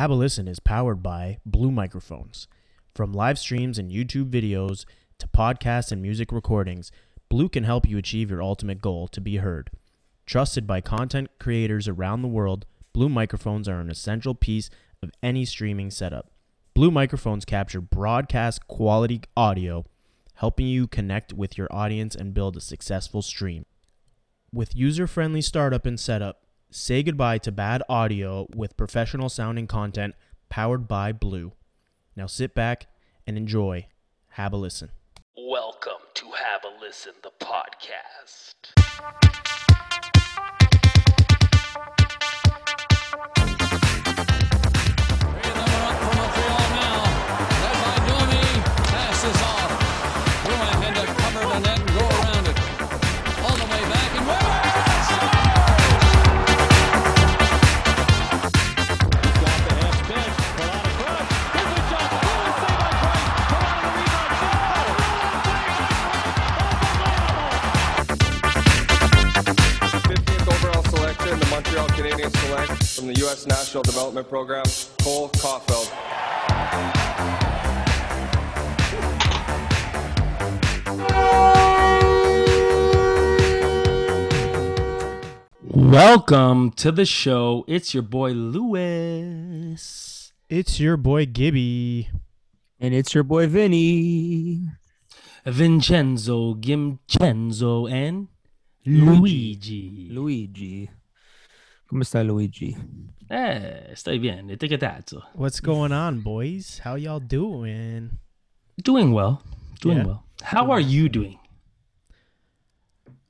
Have a Listen is powered by Blue Microphones. From live streams and YouTube videos to podcasts and music recordings, Blue can help you achieve your ultimate goal to be heard. Trusted by content creators around the world, Blue microphones are an essential piece of any streaming setup. Blue microphones capture broadcast quality audio, helping you connect with your audience and build a successful stream. With user friendly startup and setup, say goodbye to bad audio with professional sounding content powered by Blue. Now sit back and enjoy. Have a listen. Welcome to Have a Listen, the podcast. From the U.S. National Development Program, Cole Caufield. Welcome to the show. It's your boy Lewis. It's your boy Gibby. And it's your boy Vinny. Vincenzo, Gimcenzo, and Luigi. Luigi. Come sta Luigi? Eh, stai bien. E te che cazzo? What's going on, boys? How y'all doing? Doing well. Doing Yeah. well. How are you doing?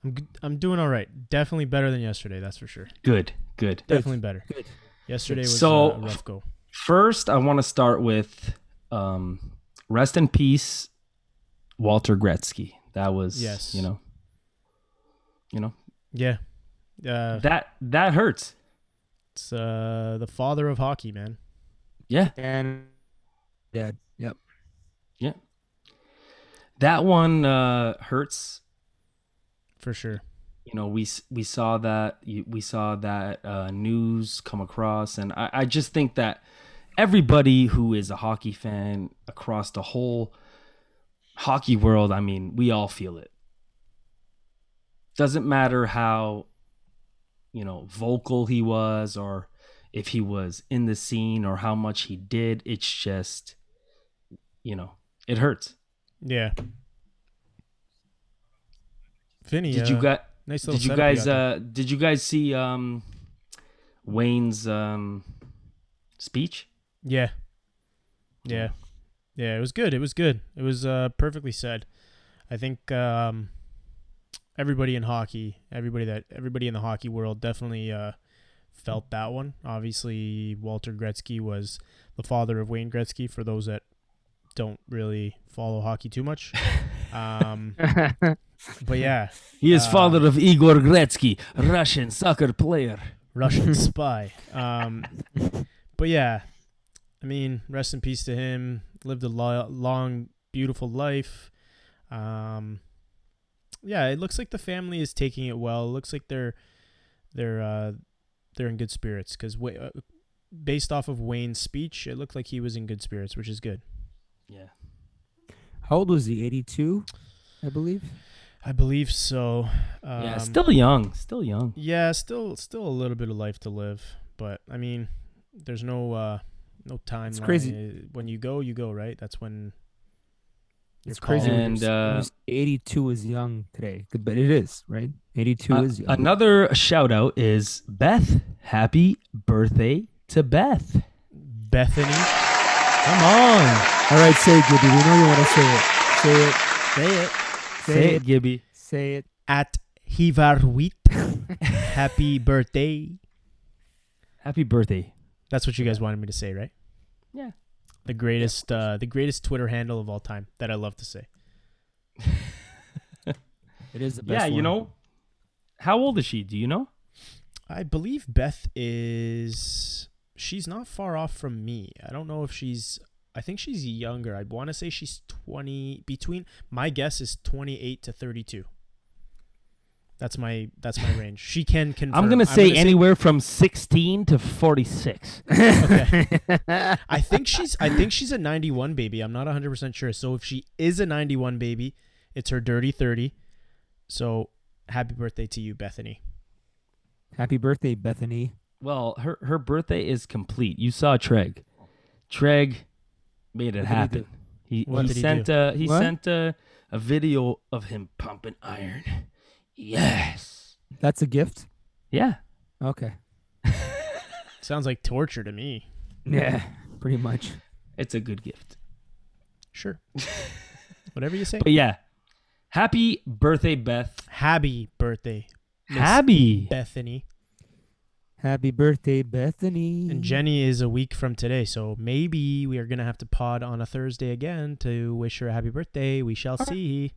I'm I'm doing all right. Definitely better than yesterday, that's for sure. Good. Good. Definitely better. Good. Yesterday was So- uh, a rough go. First, I want to start with um, rest in peace, Walter Gretzky. That was, Yes. you know, you know Yeah. Uh, that that hurts. it's uh, the father of hockey, man. Yeah, And Dad. Yep. yeah. That one uh, hurts For sure. you know we we saw that we saw that uh, news come across and I, I just think that everybody who is a hockey fan across the whole hockey world i mean we all feel it doesn't matter how you know vocal he was or if he was in the scene or how much he did it's just you know it hurts Yeah. Vinny, did uh, you got nice little did you guys uh did you guys see um wayne's um speech Yeah. Yeah. Yeah, it was good. It was good. It was uh, perfectly said. I think um, everybody in hockey, everybody that everybody in the hockey world definitely uh, felt that one. Obviously, Walter Gretzky was the father of Wayne Gretzky for those that don't really follow hockey too much. Um, but yeah, he is Uh, father of igor gretzky russian soccer player Russian spy. Um, but yeah, I mean, rest in peace to him. Lived a lo- long, beautiful life. Um, yeah, it looks like the family is taking it well. It looks like they're they're uh, they're in good spirits because uh, based off of Wayne's speech, it looked like he was in good spirits, which is good. yeah How old was he? 82, I believe. I believe so. Um, yeah still young still young Yeah, still still a little bit of life to live, but I mean, there's no uh no time. It's crazy. When you go, you go, right? That's when It's You're crazy. calling- And, you s- when uh, 82 is young today, but it is, right? 82 Uh, is young. another shout out is beth happy birthday to beth Bethany. come on All right, say it, Gibby. We know you want to say it. Say it. say it Say, say it. it gibby Say it. at Hivarwit. Happy birthday. happy birthday That's what you guys wanted me to say, right? yeah The greatest uh the greatest Twitter handle of all time that I love to say. It is the best yeah you know how old is she do you know I believe Beth is she's not far off from me. I don't know if she's I think she's younger. I want to say she's 20 between my guess is 28 to 32. That's my that's my range. She can confirm. I'm gonna say anywhere from 16 to 46. Okay. I think she's I think she's a 91 baby. I'm not 100% sure. So if she is a 91 baby, it's her dirty 30. So happy birthday to you, Bethany. Happy birthday, Bethany. Well, her her birthday is complete. You saw Treg. Treg made it What did he happen. do? He What he did he sent a he What? sent a, a video of him pumping iron. Yes. That's a gift. Yeah. Okay. Sounds like torture to me. Yeah, pretty much. It's a good gift. Sure. Whatever you say. But yeah. Happy birthday, Beth. Happy birthday, Miss Happy. Bethany. Happy birthday, Bethany. And Jenny is a week from today, so maybe we are gonna have to pod on a Thursday again to wish her a happy birthday. We shall see.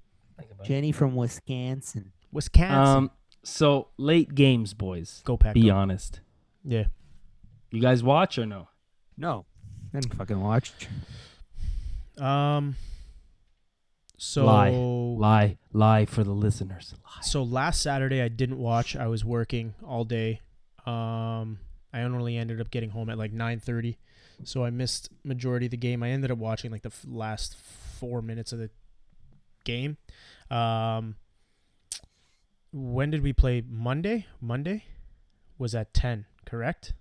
Jenny from Wisconsin. Wisconsin. Um so late games, boys. Go pack. Be go. honest. Yeah. You guys watch or no? No, I didn't fucking watch. Um. So Lie. Lie. Lie for the listeners. Lie. So last Saturday I didn't watch. I was working all day. Um, I only ended up getting home at like 9:30, so I missed majority of the game. I ended up watching like the f- last four minutes of the game. Um, when did we play? Monday. Monday was at 10. Correct.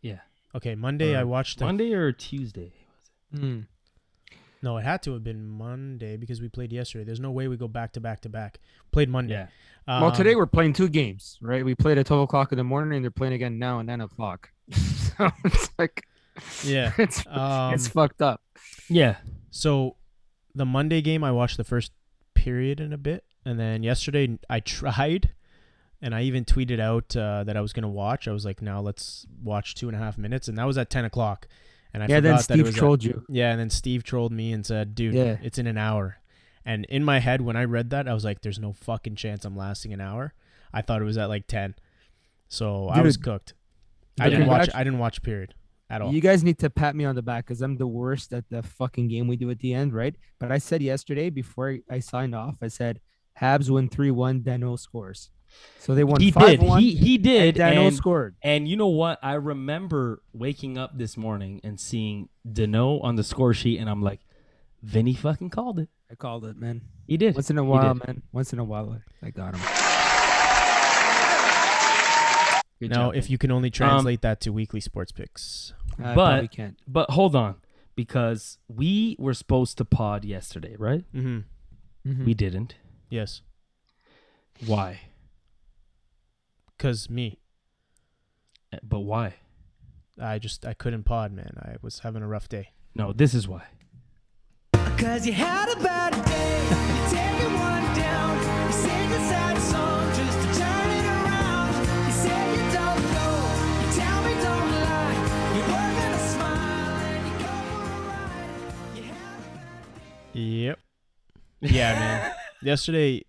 Yeah. Okay. Monday I watched. The, Monday or Tuesday? Mm. no, it had to have been Monday because we played yesterday. There's no way we go back to back to back. Played Monday. Yeah. well, Um, today we're playing two games, right? We played at 12 o'clock in the morning, and they're playing again now at 9 o'clock. so it's like, Yeah. it's, Um, it's fucked up. Yeah. So the Monday game, I watched the first period in a bit, and then yesterday I tried, and I even tweeted out uh, that I was gonna watch. I was like, "Now let's watch two and a half minutes," and that was at ten o'clock. And I yeah, forgot then Steve was at- trolled you. yeah, and then Steve trolled me and said, "Dude, Yeah. it's in an hour." And in my head, when I read that, I was like, "There's no fucking chance I'm lasting an hour." I thought it was at like ten, so I was cooked. I didn't watch. I didn't watch period at all. You guys need to pat me on the back because I'm the worst at the fucking game we do at the end, right? But I said yesterday before I signed off, I said Habs win 3 1, Danault scores. So they won he 5 did. 1. He he did. Danault And, scored. and you know what? I remember waking up this morning and seeing Danault on the score sheet, and I'm like, Vinny fucking called it. I called it, man. He did. Once in a while, man. Once in a while, I got him. Good now, job, if Vinny. you can only translate that to weekly sports picks, I But- probably can't. But hold on, because we were supposed to pod yesterday, right? mm-hmm. Mhm. We didn't. Yes, Why? because me. Uh, But why? I just I couldn't pod, man. I was having a rough day. No, this is why. Cause you had a bad day, you take it one down, you sing a sad song just to turn it around. You say you don't know, you tell me don't lie, you work on a smile and you go for a ride. You have a bad day. Yep. Yeah, man. Yesterday,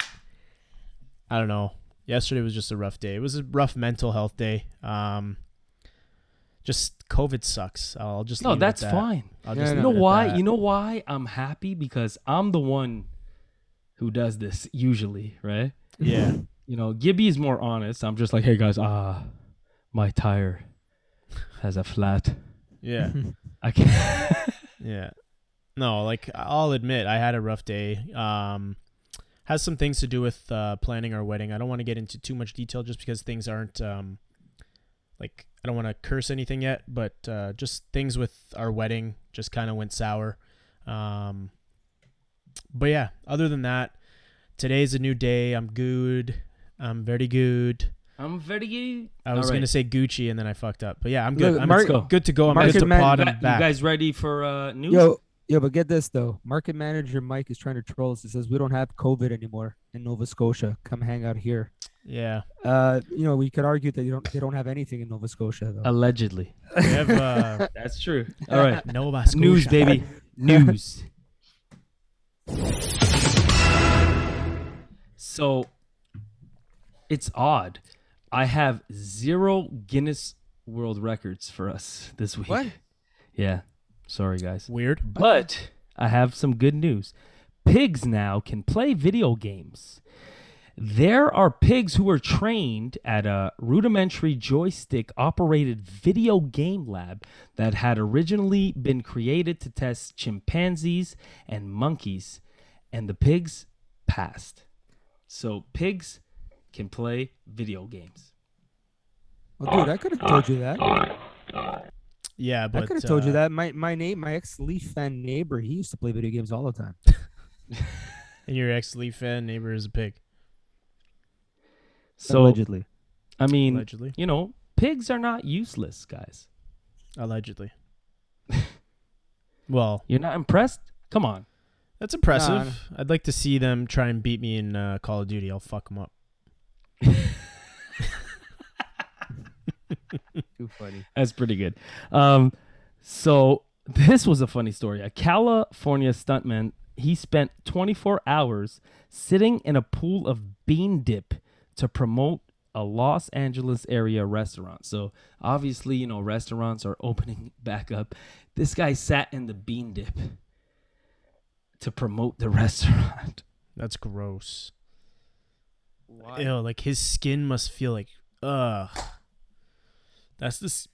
I don't know. Yesterday was just a rough day. It was a rough mental health day. Um, just COVID sucks. I'll just No, leave it at that's that. fine. I'll Yeah, just You know it at why? that. You know why I'm happy because I'm the one who does this usually, right? Yeah. You know, Gibby is more honest. I'm just like, hey guys, ah, my tire has a flat. Yeah. I can't. Yeah. No, like I'll admit I had a rough day. Um has some things to do with uh planning our wedding. I don't want to get into too much detail just because things aren't um like I don't want to curse anything yet, but uh just things with our wedding just kind of went sour. Um but yeah, other than that, today's a new day. I'm good. I'm very good. I'm very good. I was All right. gonna say Gucci and then I fucked up. But yeah, I'm good. Look, I'm Mark- good, good to go. I'm Market good to man- pod. You I'm back. You guys ready for uh, news? Yo, yo, but get this though. Market manager Mike is trying to troll us. He says we don't have COVID anymore in Nova Scotia. Come hang out here. yeah. Uh, you know, we could argue that you don't they don't have anything in Nova Scotia though. Allegedly. We have uh That's true. All right. Nova Scotia. News, baby. News. so it's odd. I have zero Guinness World Records for us this week. What? Yeah. Sorry, guys. Weird. But I have some good news. Pigs now can play video games. There are pigs who are trained at a rudimentary joystick operated video game lab that had originally been created to test chimpanzees and monkeys, and the pigs passed. So, pigs can play video games. Well, dude, I could have told you that. Yeah, but I could have told you uh, that. My my name, my ex Leaf fan neighbor, he used to play video games all the time. And your ex Leaf fan neighbor is a pig, So, allegedly. I mean, allegedly. you know, pigs are not useless, guys. Allegedly. well, You're not impressed? Come on. that's impressive. Nah, nah. I'd like to see them try and beat me in uh, Call of Duty. I'll fuck them up. Too funny. That's pretty good. Um, so this was a funny story. A California stuntman, he spent 24 hours sitting in a pool of bean dip to promote a Los Angeles area restaurant. So obviously, you know, restaurants are opening back up. This guy sat in the bean dip to promote the restaurant. That's gross. Why? Ew, like his skin must feel like ugh. That's this.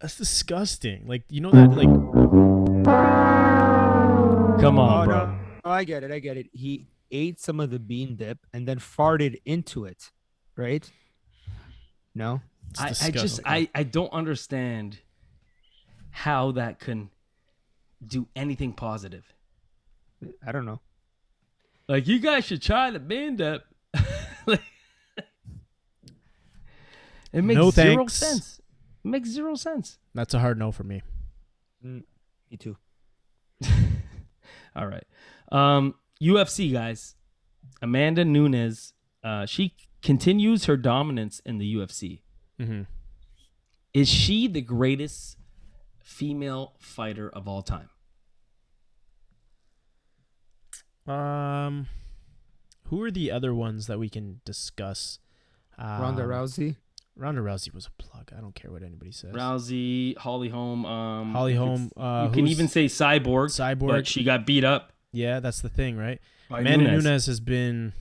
That's disgusting. Like you know that like Come on, Oh, bro. no. Oh, I get it. I get it. He ate some of the bean dip and then farted into it, right? No. it's I, I just. I, I don't understand how that can do anything positive. I don't know. Like you guys should try the bean dip. Like, it makes No zero thanks. sense. It makes zero sense. That's a hard no for me. Me too. All right. Um, UFC guys, Amanda Nunes, uh, she continues her dominance in the UFC. hmm Is she the greatest female fighter of all time? Um, who are the other ones that we can discuss? Um, Ronda Rousey. Ronda Rousey was a plug. I don't care what anybody says. Rousey, Holly Holm, um, Holly you Holm, uh, you can even say Cyborg, Cyborg. but she got beat up. Yeah, that's the thing, right? by Amanda Nunes. Nunes. has been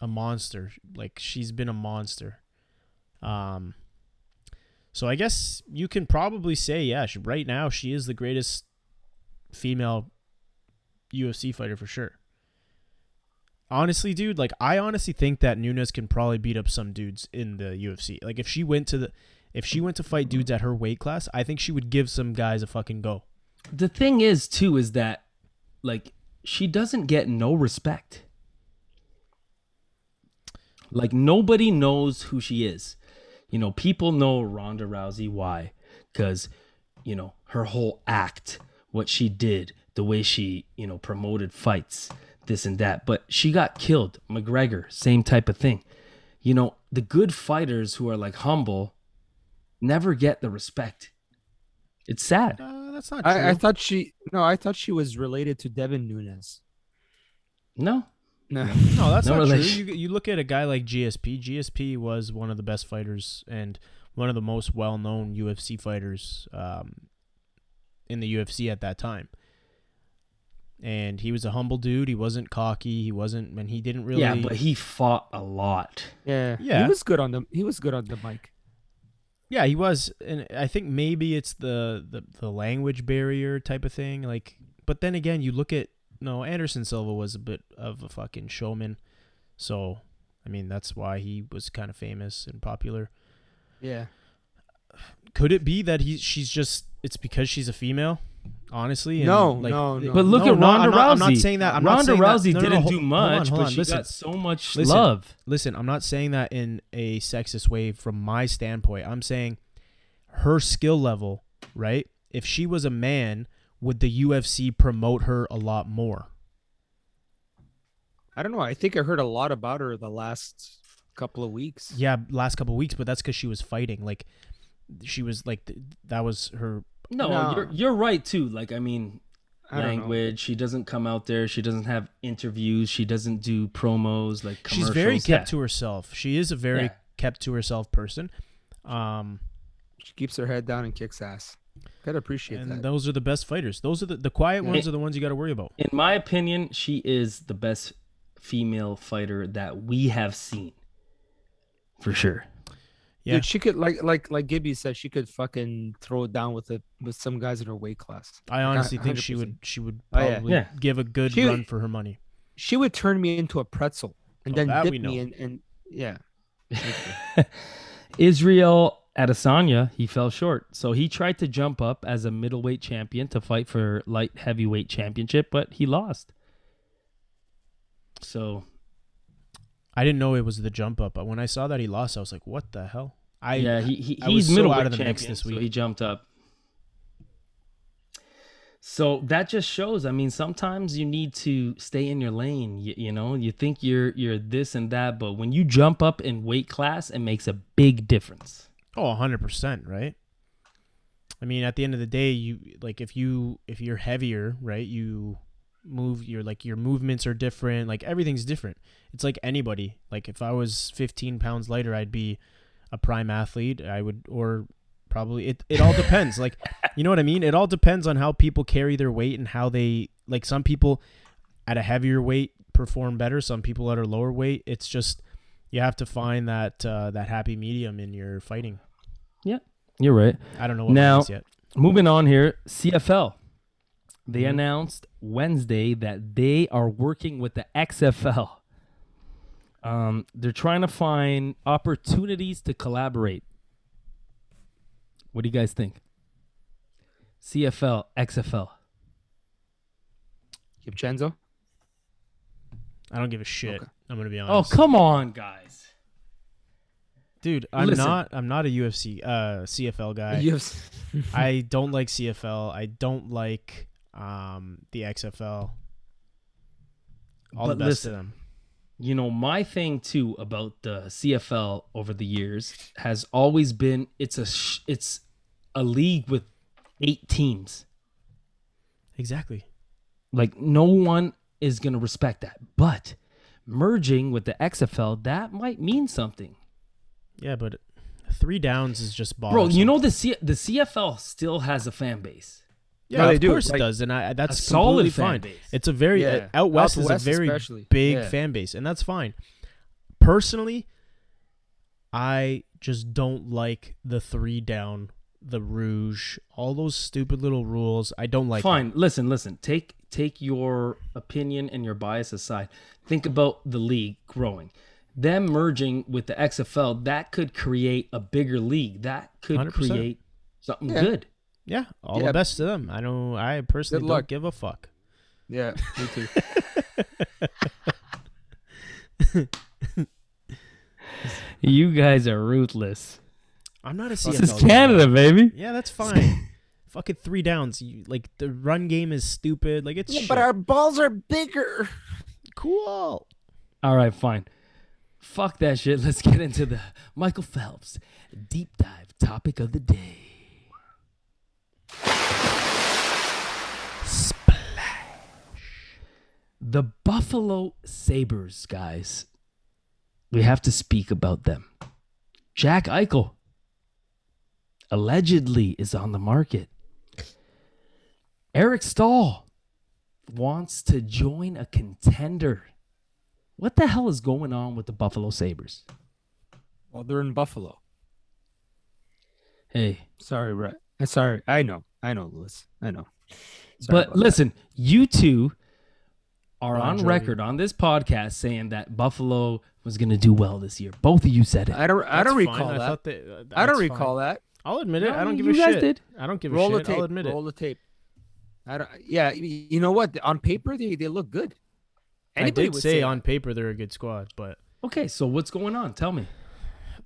a monster. Like she's been a monster. Um. So I guess you can probably say, yeah, she, right now she is the greatest female UFC fighter for sure. Honestly, dude, like I honestly think that Nunes can probably beat up some dudes in the UFC. Like if she went to the if she went to fight dudes at her weight class, I think she would give some guys a fucking go. The thing is, too, is that like she doesn't get no respect. Like nobody knows who she is. You know, people know Ronda Rousey why? Because you know her whole act, what she did, the way she you know promoted fights, this and that. But she got killed. McGregor, same type of thing. You know, the good fighters who are like humble never get the respect. It's sad. Uh, that's not true. I, I thought she no, I thought she was related to Devin Nunes. No, No. No, that's No not relation. true. You, you look at a guy like GSP. GSP was one of the best fighters and one of the most well-known UFC fighters um, in the UFC at that time. And he was a humble dude. He wasn't cocky. He wasn't, and he didn't really. Yeah, but he fought a lot. Yeah. Yeah. He was good on the he was good on the mic. Yeah, he was, and I think maybe it's the, the the language barrier type of thing. Like, but then again, you look at no Anderson Silva was a bit of a fucking showman, so I mean that's why he was kind of famous and popular. Yeah. Could it be that he she's just it's because she's a female? Honestly, and, No, like, no, no. But look no, at no, Ronda I'm Rousey. not, I'm not saying that. I'm not Ronda saying that- Rousey no, no, no, didn't hold- do hold on, much, hold but she listen. got so much Listen. love. Listen, I'm not saying that in a sexist way from my standpoint. I'm saying her skill level, right? If she was a man, would the UFC promote her a lot more? I don't know. I think I heard a lot about her the last couple of weeks. Yeah, last couple of weeks, but that's because she was fighting. Like, she was like th- that was her. No, No. you're you're right too. Like I mean, I language. She doesn't come out there. She doesn't have interviews. She doesn't do promos like She's very kept Yeah. to herself. She is a very Yeah. kept to herself person. Um, She keeps her head down and kicks ass. Gotta appreciate and that. those are the best fighters. Those are the the quiet ones are the ones you got to worry about. In my opinion, she is the best female fighter that we have seen. For sure. Yeah. Dude, she could like like like Gibby said, she could fucking throw it down with it with some guys in her weight class. I honestly think she would she would Oh, yeah. probably Yeah. give a good She- run for her money. She would turn me into a pretzel and Oh, then that dip me know. in and yeah. Israel Adesanya, he fell short. So he tried to jump up as a middleweight champion to fight for light heavyweight championship, but he lost. So I didn't know it was the jump up, but when I saw that he lost, I was like, "What the hell?" I yeah, he, he he's so middleweight out of the champion, mix this so he jumped up. So that just shows. I mean, sometimes you need to stay in your lane. You, you know, you think you're you're this and that, but when you jump up in weight class, it makes a big difference. Oh, 100%, right? I mean, at the end of the day, you like if you if you're heavier, right? You move your like your movements are different, like everything's different. It's like anybody. Like if I was 15 pounds lighter, I'd be a prime athlete. I would or probably it it all depends. like you know what I mean? It all depends on how people carry their weight and how they like some people at a heavier weight perform better, some people at a lower weight. It's just you have to find that uh, that happy medium in your fighting. Yeah. You're right. I don't know what Now- yet. Moving on here, CFL. They Mhm. announced Wednesday that they are working with the XFL. Um, they're trying to find opportunities to collaborate. What do you guys think? CFL, XFL. Kipchenzo? I don't give a shit. Okay. I'm gonna be honest. Oh, come on, guys. dude, I'm Listen. not. I'm not a UFC uh, CFL guy. Yes. I don't like CFL. I don't like um, the XFL. All But the best listen, to them. You know, my thing too about the CFL over the years has always been it's a sh- it's a league with eight teams. Exactly. Like no one is going to respect that. But merging with the XFL, that might mean something. Yeah, but three downs is just Bro, you know the C- the CFL still has a fan base. Yeah, No, they of do. course Like, it does, and I that's a solid fan fine. base. It's a very Yeah. uh, out west Out is a very especially. big Yeah. fan base, and that's fine. Personally, I just don't like the three down, the rouge, all those stupid little rules. I don't like. Fine. Listen, listen. Take take your opinion and your bias aside. Think about the league growing. Them merging with the XFL, that could create a bigger league. That could 100%. create something Yeah. good. Yeah, all Yeah. the best to them. I don't. I personally don't give a fuck. Yeah, me too. You guys are ruthless. I'm not a This CFL. is guy. Canada, baby. Yeah, that's fine. Fucking three downs. You, like the run game is stupid. Like it's yeah, shit. but our balls are bigger. cool. All right, fine. Fuck that shit. Let's get into the Michael Phelps deep dive topic of the day. The Buffalo Sabres, guys. We have to speak about them. Jack Eichel allegedly is on the market. Eric Staal wants to join a contender. What the hell is going on with the Buffalo Sabres? Well, they're in Buffalo. Hey, Sorry, right? Sorry, I know, I know, Lewis, I know. Sorry but about that. listen, you two are Bon on Jovi. record on this podcast saying that Buffalo was going to do well this year. Both of you said it. I don't, I don't That's fine. recall I that. thought that. uh, I don't that's recall that. I'll admit it. No, I don't give you a guys shit. did. I don't give a Roll the shit. tape. I'll admit it. Roll the tape. I don't. Yeah, y- you know what? On paper, they, they look good. Anybody I did would say that. on paper they're a good squad, but Okay, so what's going on? Tell me.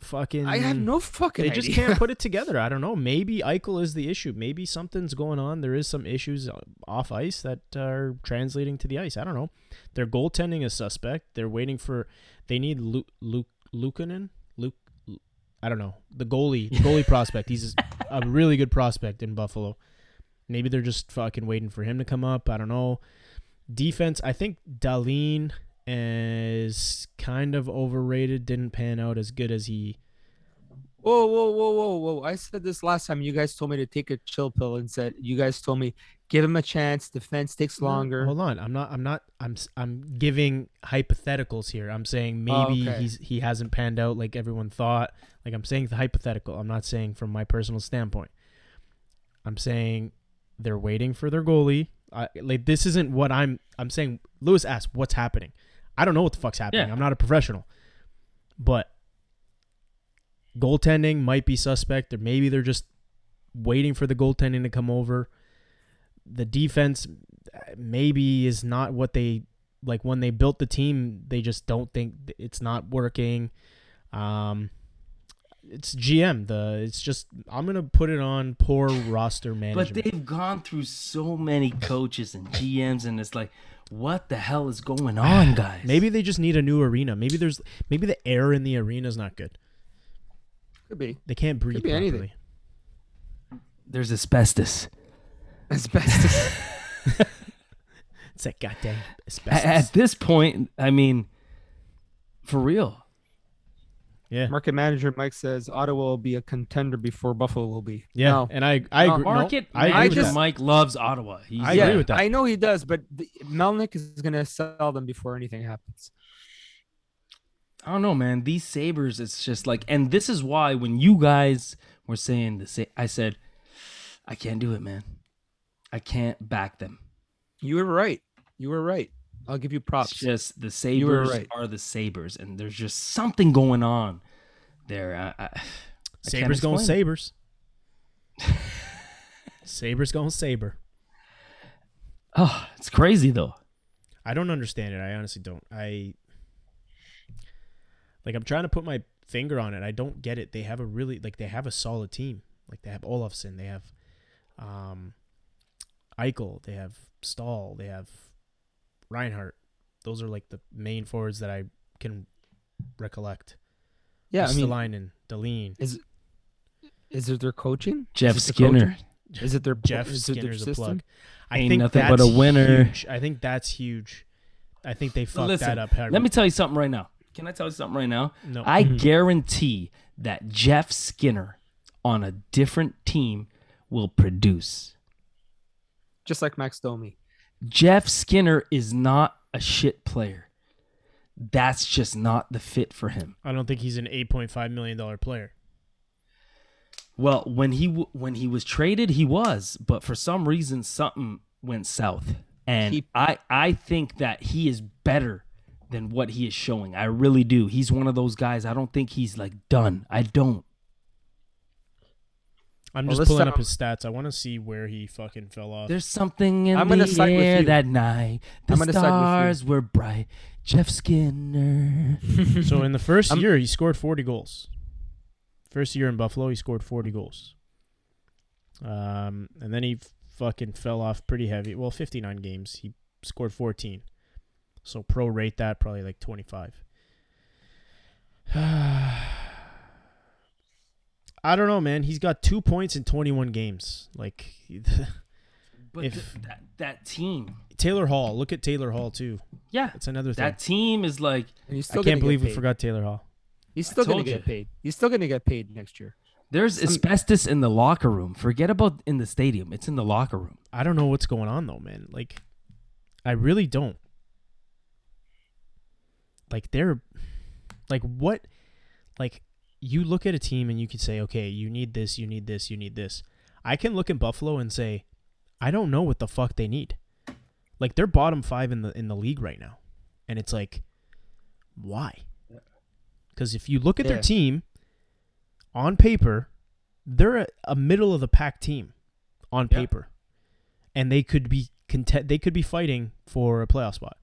Fucking. I have no fucking. They just can't put it together. I don't know. Maybe Eichel is the issue. Maybe something's going on. There is some issues off ice that are translating to the ice. I don't know. Their goaltending is suspect. They're waiting for. They need Luke Luke Luukkonen. Luke. I don't know the goalie. The goalie prospect. He's a really good prospect in Buffalo. Maybe they're just fucking waiting for him to come up. I don't know. Defense. I think Dahlin is kind of overrated. Didn't pan out as good as he Whoa, whoa, whoa, whoa, whoa! I said this last time. You guys told me to take a chill pill and said you guys told me give him a chance. Defense takes longer. Hold on, I'm not. I'm not. I'm. I'm giving hypotheticals here. I'm saying oh, maybe Oh, okay. he's he hasn't panned out like everyone thought. Like I'm saying the hypothetical. I'm not saying from my personal standpoint. I'm saying they're waiting for their goalie. I, like this isn't what I'm. I'm saying. Lewis asked, "What's happening?" I don't know what the fuck's happening. Yeah. I'm not a professional, but goaltending might be suspect, or maybe they're just waiting for the goaltending to come over. The defense uh, maybe is not what they like when they built the team. They just don't think it's not working. Um, it's GM. The it's just I'm gonna put it on poor roster management. But they've gone through so many coaches and GMs, and it's like, what the hell is going on, guys? Maybe they just need a new arena. Maybe there's maybe the air in the arena is not good. Could be They can't breathe Could be properly. anything. there's asbestos. asbestos. It's that goddamn A- asbestos. At this point, I mean, for real. Yeah, Market manager Mike says Ottawa will be a contender before Buffalo will be. yeah, No. and I I No, agree. no, Market I agree manager just- Mike loves Ottawa. He's, I yeah, agree with that. I know he does, but the, Melnyk is gonna sell them before anything happens. I don't know, man. These Sabres, it's just like, and this is why when you guys were saying the same, I said, I can't do it, man. I can't back them. You were right. You were right. I'll give you It's props. just the Sabres right. are the Sabres, and there's just something going on there. I, I, I Sabres going it. Sabres. Sabres going Saber. Oh, it's crazy though. I don't understand it. I honestly don't. I like. I'm trying to put my finger on it. I don't get it. They have a really like. They have a solid team. Like they have Olofsson. They have um, Eichel. They have Staal. They have Reinhart. Those are like the main forwards that I can recollect. yeah, I mean, Stalainen, Deline. is is it their coaching? Jeff Is Skinner. coaching? Is it their Jeff is it their a system? plug. I Ain't think nothing that's but a winner. Huge. I think that's huge. I think they fucked Listen, that up. let me tell you something right now. Can I tell you something right now? No. I mm-hmm. guarantee that Jeff Skinner on a different team will produce. Just like Max Domi. Jeff Skinner is not a shit player. That's just not the fit for him. I don't think he's an eight point five million dollar player. Well, when he w- when he was traded, he was, but for some reason, something went south, and He- I I think that he is better than what he is showing. I really do. He's one of those guys. I don't think he's like done. I don't. I'm Well, just pulling up his stats. I want to see where he fucking fell off. There's something in I'm gonna the air that night. The I'm gonna side stars were bright. Jeff Skinner. so in the 1st I'm- year, he scored 40 goals. First year in Buffalo, he scored 40 goals. Um, and then he fucking fell off pretty heavy. Well, 59 games, he scored 14. So pro rate that probably like 25. I don't know, man. He's got two points in 21 games. Like But If- th- that that team, Taylor Hall. Look at Taylor Hall too. yeah, it's another thing. that team is like And I can't get believe we forgot Taylor Hall. He's still gonna get paid. He's still gonna get paid next year. there's asbestos in the locker room. Forget about in the stadium. It's in the locker room. I don't know what's going on though, man. Like, I really don't. Like they're, like what, like you look at a team and you can say, okay, you need this, you need this, you need this. I can look at Buffalo and say, I don't know what the fuck they need. Like they're bottom five in the in the league right now, and it's like, why? Because if you look at their team, on paper, they're a, a middle of the pack team, on Yeah. paper, and they could be content. They could be fighting for a playoff spot.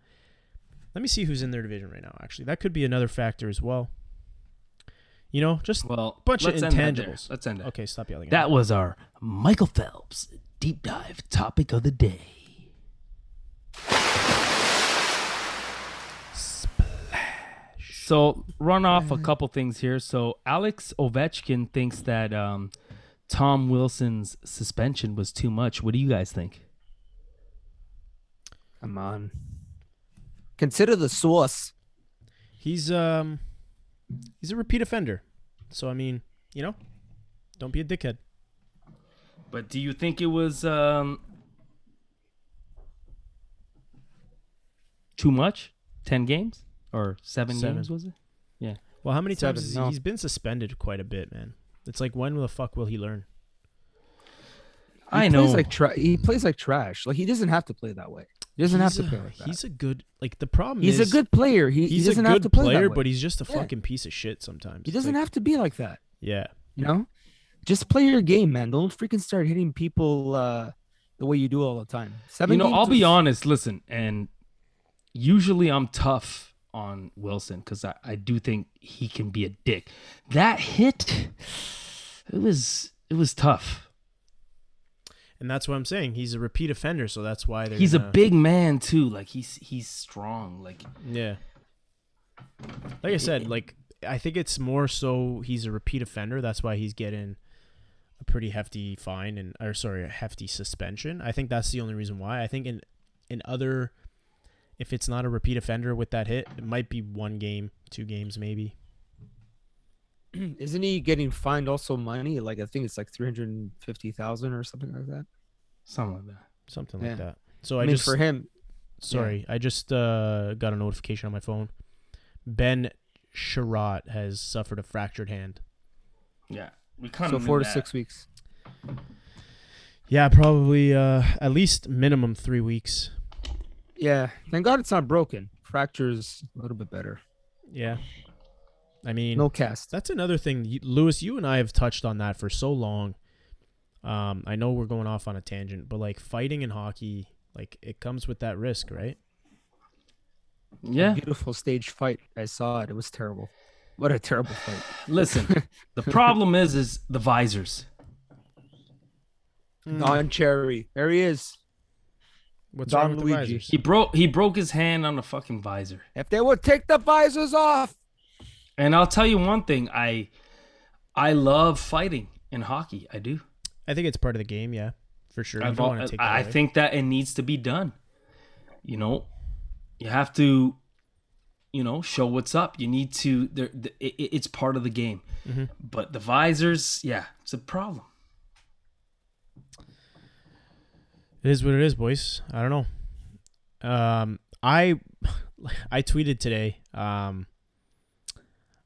Let me see who's in their division right now. Actually, that could be another factor as well. You know, just Well, bunch of let's end that intangibles. Let's end it. okay. Stop yelling. That me. was our Michael Phelps deep dive topic of the day. Splash. So run off a couple things here. So Alex Ovechkin thinks that um, Tom Wilson's suspension was too much. What do you guys think? Come on. Consider the source. He's um, he's a repeat offender. So I mean, you know, don't be a dickhead. But do you think it was um too much? Ten games or seven, Seven. games was it? Yeah. Well, how many Seven, times has no. he, he's been suspended quite a bit, man? It's like when the fuck will he learn? He I know. Plays like tra- he plays like trash. Like he doesn't have to play that way. He doesn't have He's to a- play like that. He's a good like the problem He's is a good player. He, he he's a doesn't have good to play player, that way. but he's just a Yeah. fucking piece of shit sometimes. he doesn't like- have to be like that. Yeah. You know, just play your game, man. Don't freaking start hitting people uh, the way you do all the time. Seven. you know, I'll be is- honest. Listen, and usually I'm tough on Wilson because I, I do think he can be a dick. That hit, it was it was tough. And that's what I'm saying. He's a repeat offender, so that's why they're He's a gonna- big man too. Like he's he's strong. Like Yeah. Like I said, like I think it's more so he's a repeat offender. That's why he's getting a pretty hefty fine and or sorry, a hefty suspension. I think that's the only reason why. I think in in other if it's not a repeat offender with that hit, it might be one game, two games maybe. Isn't he getting fined also money? Like I think it's like three hundred fifty thousand or something like that. something like that. Something Yeah. like that. So I, I, mean, just for him, sorry, I just uh, got a notification on my phone. Ben Chiarot has suffered a fractured hand. Yeah, we kind so of four to six weeks. Yeah, probably uh, at least minimum three weeks. Yeah, thank God it's not broken. Fractures a little bit better. Yeah. I mean, No cast. that's another thing. You- Lewis, you and I have touched on that for so long. Um, I know we're going off on a tangent, but like fighting in hockey, like it comes with that risk, right? Yeah, Beautiful stage fight. I saw it. It was terrible. What a terrible fight. listen. the problem is, is the visors. Non cherry. There he is. What's Don wrong with the Luigi. visors? He broke he broke his hand on the fucking visor. If they would take the visors off. And I'll tell you one thing, I I love fighting in hockey. I do. I think it's part of the game, yeah, for sure. I've don't al- want to take I that I think that it needs to be done. You know, you have to, you know, show what's up. You need to. There, it- it's part of the game. Mm-hmm. But the visors, yeah, it's a problem. It is what it is, boys. I don't know. Um, I I tweeted today. Um,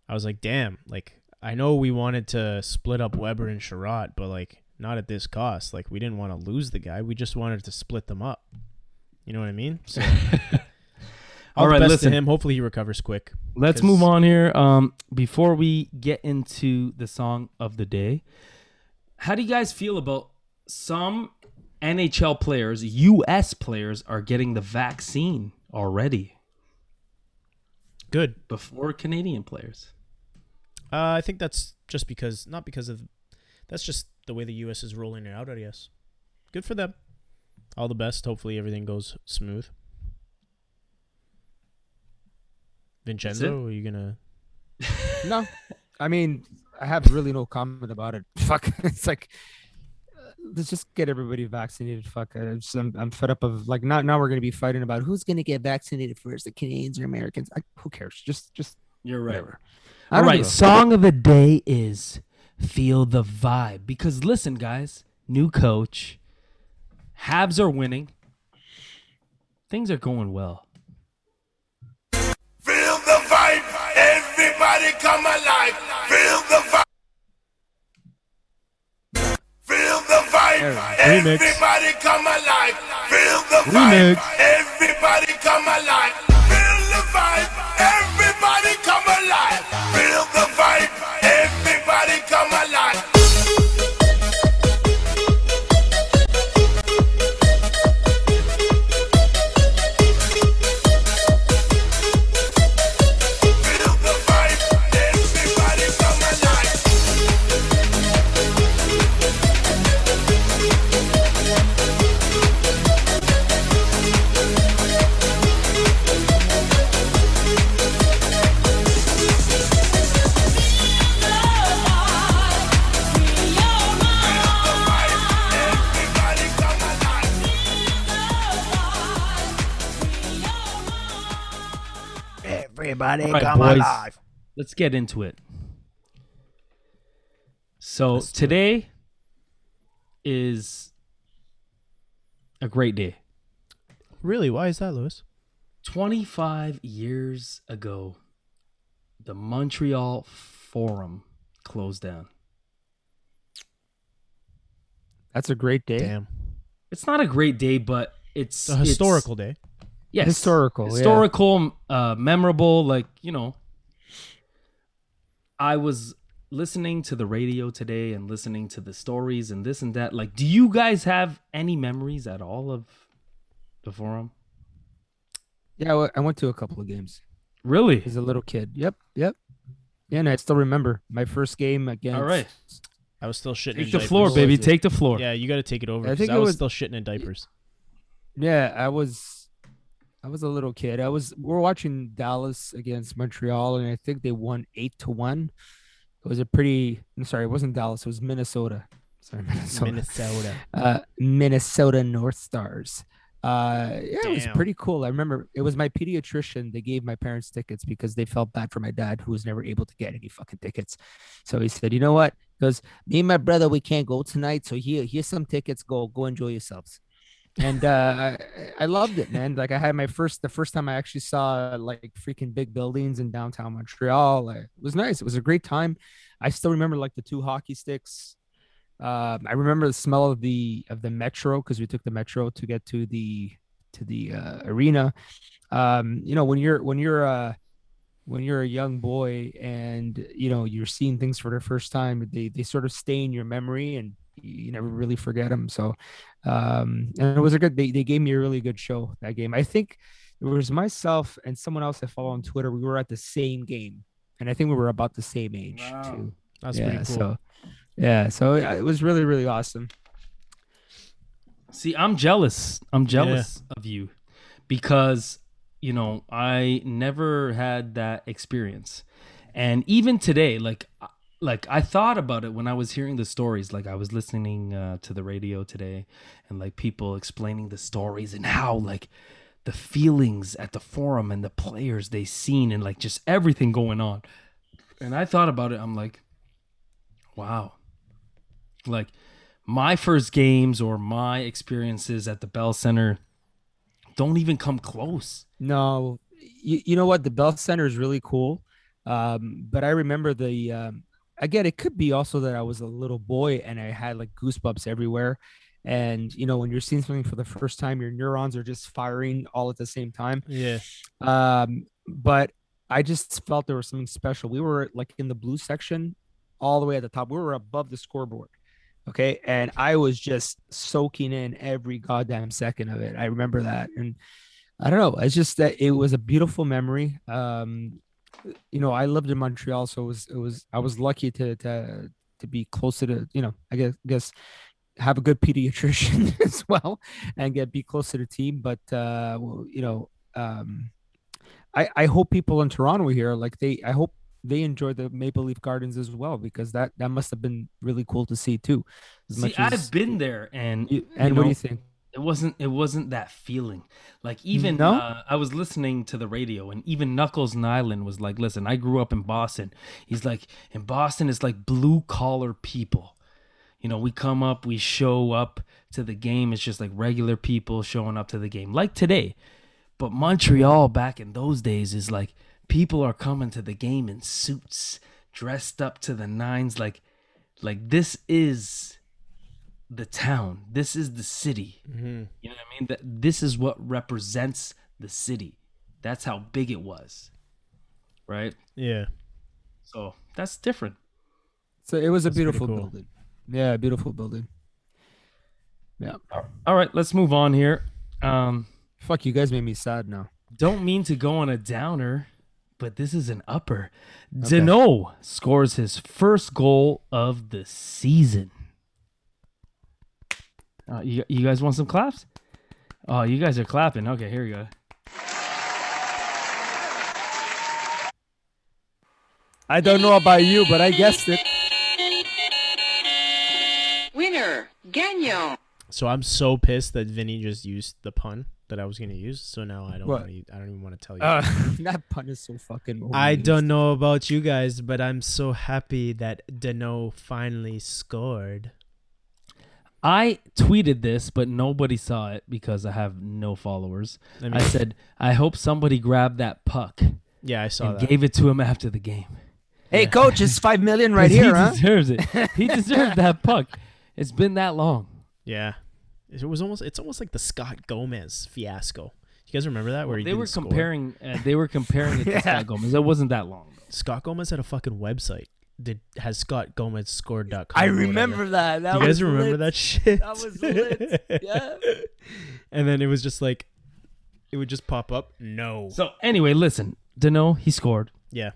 I was like, damn, like I know we wanted to split up Weber and Chiarot, but like not at this cost. Like we didn't want to lose the guy. We just wanted to split them up. You know what I mean? So, all, All right, listen. to him. Hopefully he recovers quick. Let's move on here. Um, before we get into the song of the day, how do you guys feel about some NHL players, U.S. players, are getting the vaccine already Good. before Canadian players? Uh, I think that's just because, not because of, that's just the way the U.S. is rolling it out. I guess. Good for them. All the best. Hopefully everything goes smooth. Vincenzo, are you gonna? No. I mean, I have really no comment about it. Fuck. It's like let's just get everybody vaccinated. Fuck. I just, I'm, I'm fed up of like now now we're gonna be fighting about who's gonna get vaccinated first, the Canadians or Americans. I, who cares? Just just You're right. whatever. I All don't right, give a song of the day is "Feel the Vibe" because listen, guys, new coach, Habs are winning, things are going well. Feel the vibe, everybody come alive. Feel the vibe. Remix. everybody come alive. Feel the Remix. vibe, everybody come alive. Everybody All right, come boys. alive. Let's get into it. So Let's today is a great day. Really? Why is that, Lewis? 25 years ago, the Montreal Forum closed down. That's a great day. Damn. It's not a great day, but it's It's a historical day. Yes, Historical, yeah. historical, uh, memorable. Like you know, I was listening to the radio today and listening to the stories and this and that. Like, do you guys have any memories at all of the forum? Yeah, I went to a couple of games Really? as a little kid. Yep, yep. Yeah, and I still remember my first game against. All right. I was still shitting Take in the diapers. floor, baby. Take the floor. Yeah, you got to take it over. I think I it was was- still shitting in diapers. Yeah, I was. I was a little kid. I was. We were watching Dallas against Montreal, and I think they won eight to one. It was a pretty. I'm sorry, it wasn't Dallas. It was Minnesota. Sorry, Minnesota. Minnesota. uh, Minnesota North Stars. Uh, yeah, it was pretty cool. I remember it was my pediatrician. They gave my parents tickets because they felt bad for my dad, who was never able to get any fucking tickets. So he said, "You know what? Because me and my brother, we can't go tonight. So here, here's some tickets. Go, go enjoy yourselves." And uh, I, I loved it, man. Like I had my first, the first time I actually saw like freaking big buildings in downtown Montreal. Like, it was nice. It was a great time. I still remember like the two hockey sticks. Um, I remember the smell of the of the metro because we took the metro to get to the to the uh, arena. Um, you know, when you're when you're uh when you're a young boy and you know you're seeing things for the first time, they they sort of stay in your memory and you never really forget them. So, um, and it was a good. They they gave me a really good show that game. I think it was myself and someone else I follow on Twitter. We were at the same game, and I think we were about the same age Wow. too That's yeah, pretty cool. So, yeah, so yeah, it was really, really awesome. See, I'm jealous. I'm jealous of you because, you know, I never had that experience. And even today, like like I thought about it when I was hearing the stories, like I was listening uh, to the radio today and like people explaining the stories and how like the feelings at the forum and the players they seen and like just everything going on. And I thought about it, I'm like, wow. Like my first games or my experiences at the Bell Center don't even come close. No, you, you know what? The Bell Center is really cool. Um, but I remember the, um, again, it could be also that I was a little boy and I had like goosebumps everywhere. And, you know, when you're seeing something for the first time, your neurons are just firing all at the same time. Yeah. Um, but I just felt there was something special. We were like in the blue section, all the way at the top. We were above the scoreboard. Okay. And I was just soaking in every goddamn second of it. I remember that. And I don't know. It's just that it was a beautiful memory. Um, you know, I lived in Montreal, so it was it was I was lucky to to to be closer to, you know, I guess guess have a good pediatrician as well and get be close to the team. But uh well, you know, um I, I hope people in Toronto here like they I hope they enjoy the Maple Leaf Gardens as well because that that must have been really cool to see too. As See, much as- I've been there and you- and you what do you think? It wasn't it wasn't that feeling. Like even No? uh, i was listening to the radio and even knuckles Nilan was like listen i grew up in boston. He's like in boston it's like blue collar people. You know we come up we show up to the game. It's just like regular people showing up to the game like today. But montreal back in those days is like people are coming to the game in suits dressed up to the nines like like this is the town. This is the city. Mm-hmm. You know what I mean? That this is what represents the city. That's how big it was. Right? Yeah. So that's different. So it was a That's pretty beautiful cool. building. Yeah, beautiful building. Yeah. All right, let's move on here. Um, Fuck, you guys made me sad now. don't mean to go on a downer, but this is an upper. Danault scores his first goal of the season. Uh, you, you guys want some claps? Oh, you guys are clapping. Okay, here we go. I don't know about you, but I guessed it. Winner, gagnant. So I'm so pissed that Vinny just used the pun. that I was gonna use. So now I don't want to. I don't even want to tell you. Uh, that pun is so fucking. I don't know about you guys, but I'm so happy that Danault finally scored. I tweeted this, but nobody saw it because I have no followers. I, mean, I said, I hope somebody grabbed that puck yeah, I saw and that. gave it to him after the game. Hey, coach, it's five million right here, he huh? deserves it. He deserves that puck. It's been that long. yeah, it was almost. It's almost like the Scott Gomez fiasco. You guys remember that where he they didn't were score? comparing. Uh, they were comparing it to Yeah. Scott Gomez. It wasn't that long. Though. Scott Gomez had a fucking website. Did has Scott Gomez scored dot com. I remember that. That Do you guys remember lit. that shit? That was lit. Yeah. and then it was just like, it would just pop up. No. So anyway, listen, Danault, he scored. yeah.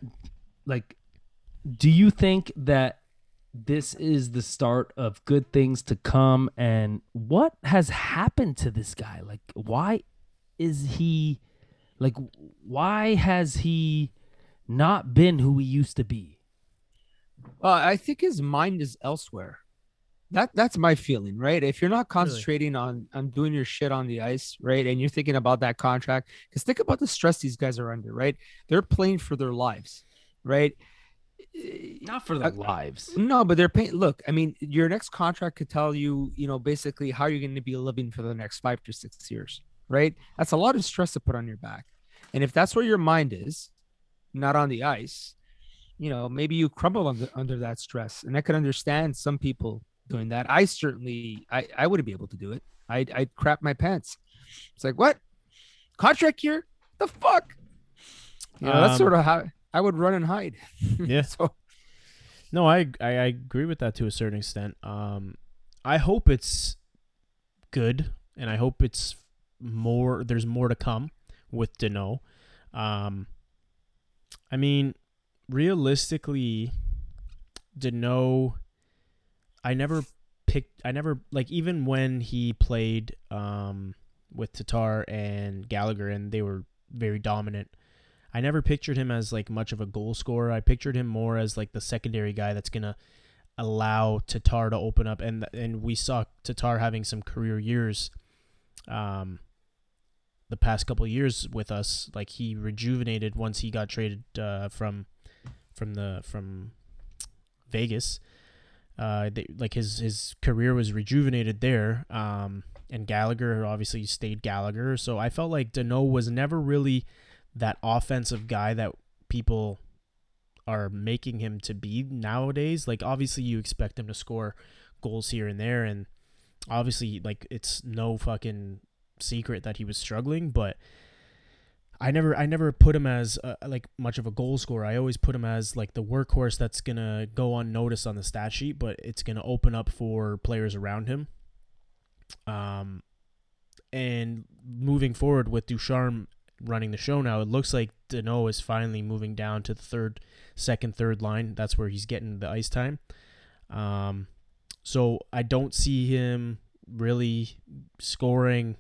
Like, do you think that this is the start of good things to come? And what has happened to this guy? Like, why is he, like, why has he not been who he used to be? Uh, I think his mind is elsewhere. That that's my feeling, right? If you're not concentrating on on doing your shit on the ice, right, and you're thinking about that contract, because think about the stress these guys are under, right? They're playing for their lives, right? Not for their lives. No, but they're paying. Look, I mean, your next contract could tell you, you know, basically how you're going to be living for the next five to six years, right? That's a lot of stress to put on your back. And if that's where your mind is, not on the ice, you know, maybe you crumble under, under that stress. And I could understand some people doing that. I certainly, I, I wouldn't be able to do it. I'd, I'd crap my pants. It's like, what? Contract here? The fuck? You know, that's Um, sort of how I would run and hide. Yeah. so No, I, I I agree with that to a certain extent. Um, I hope it's good, and I hope it's more. There's more to come with Danault. Um, I mean, realistically, Danault. I never picked. I never like even when he played um with Tatar and Gallagher, and they were very dominant. I never pictured him as like much of a goal scorer. I pictured him more as like the secondary guy that's gonna allow Tatar to open up, and and we saw Tatar having some career years, um, the past couple years with us. Like he rejuvenated once he got traded uh, from from the from Vegas. Uh, they, like his his career was rejuvenated there. Um, and Gallagher obviously stayed Gallagher. So I felt like Danault was never really that offensive guy that people are making him to be nowadays. Like obviously you expect him to score goals here and there and obviously like it's no fucking secret that he was struggling, but I never I never put him as uh, like much of a goal scorer. I always put him as like the workhorse that's to go unnoticed on the stat sheet, but it's to open up for players around him. Um and moving forward with Ducharme running the show now, it looks like Danault is finally moving down to the third, second, third line. That's where he's getting the ice time. Um, so I don't see him really scoring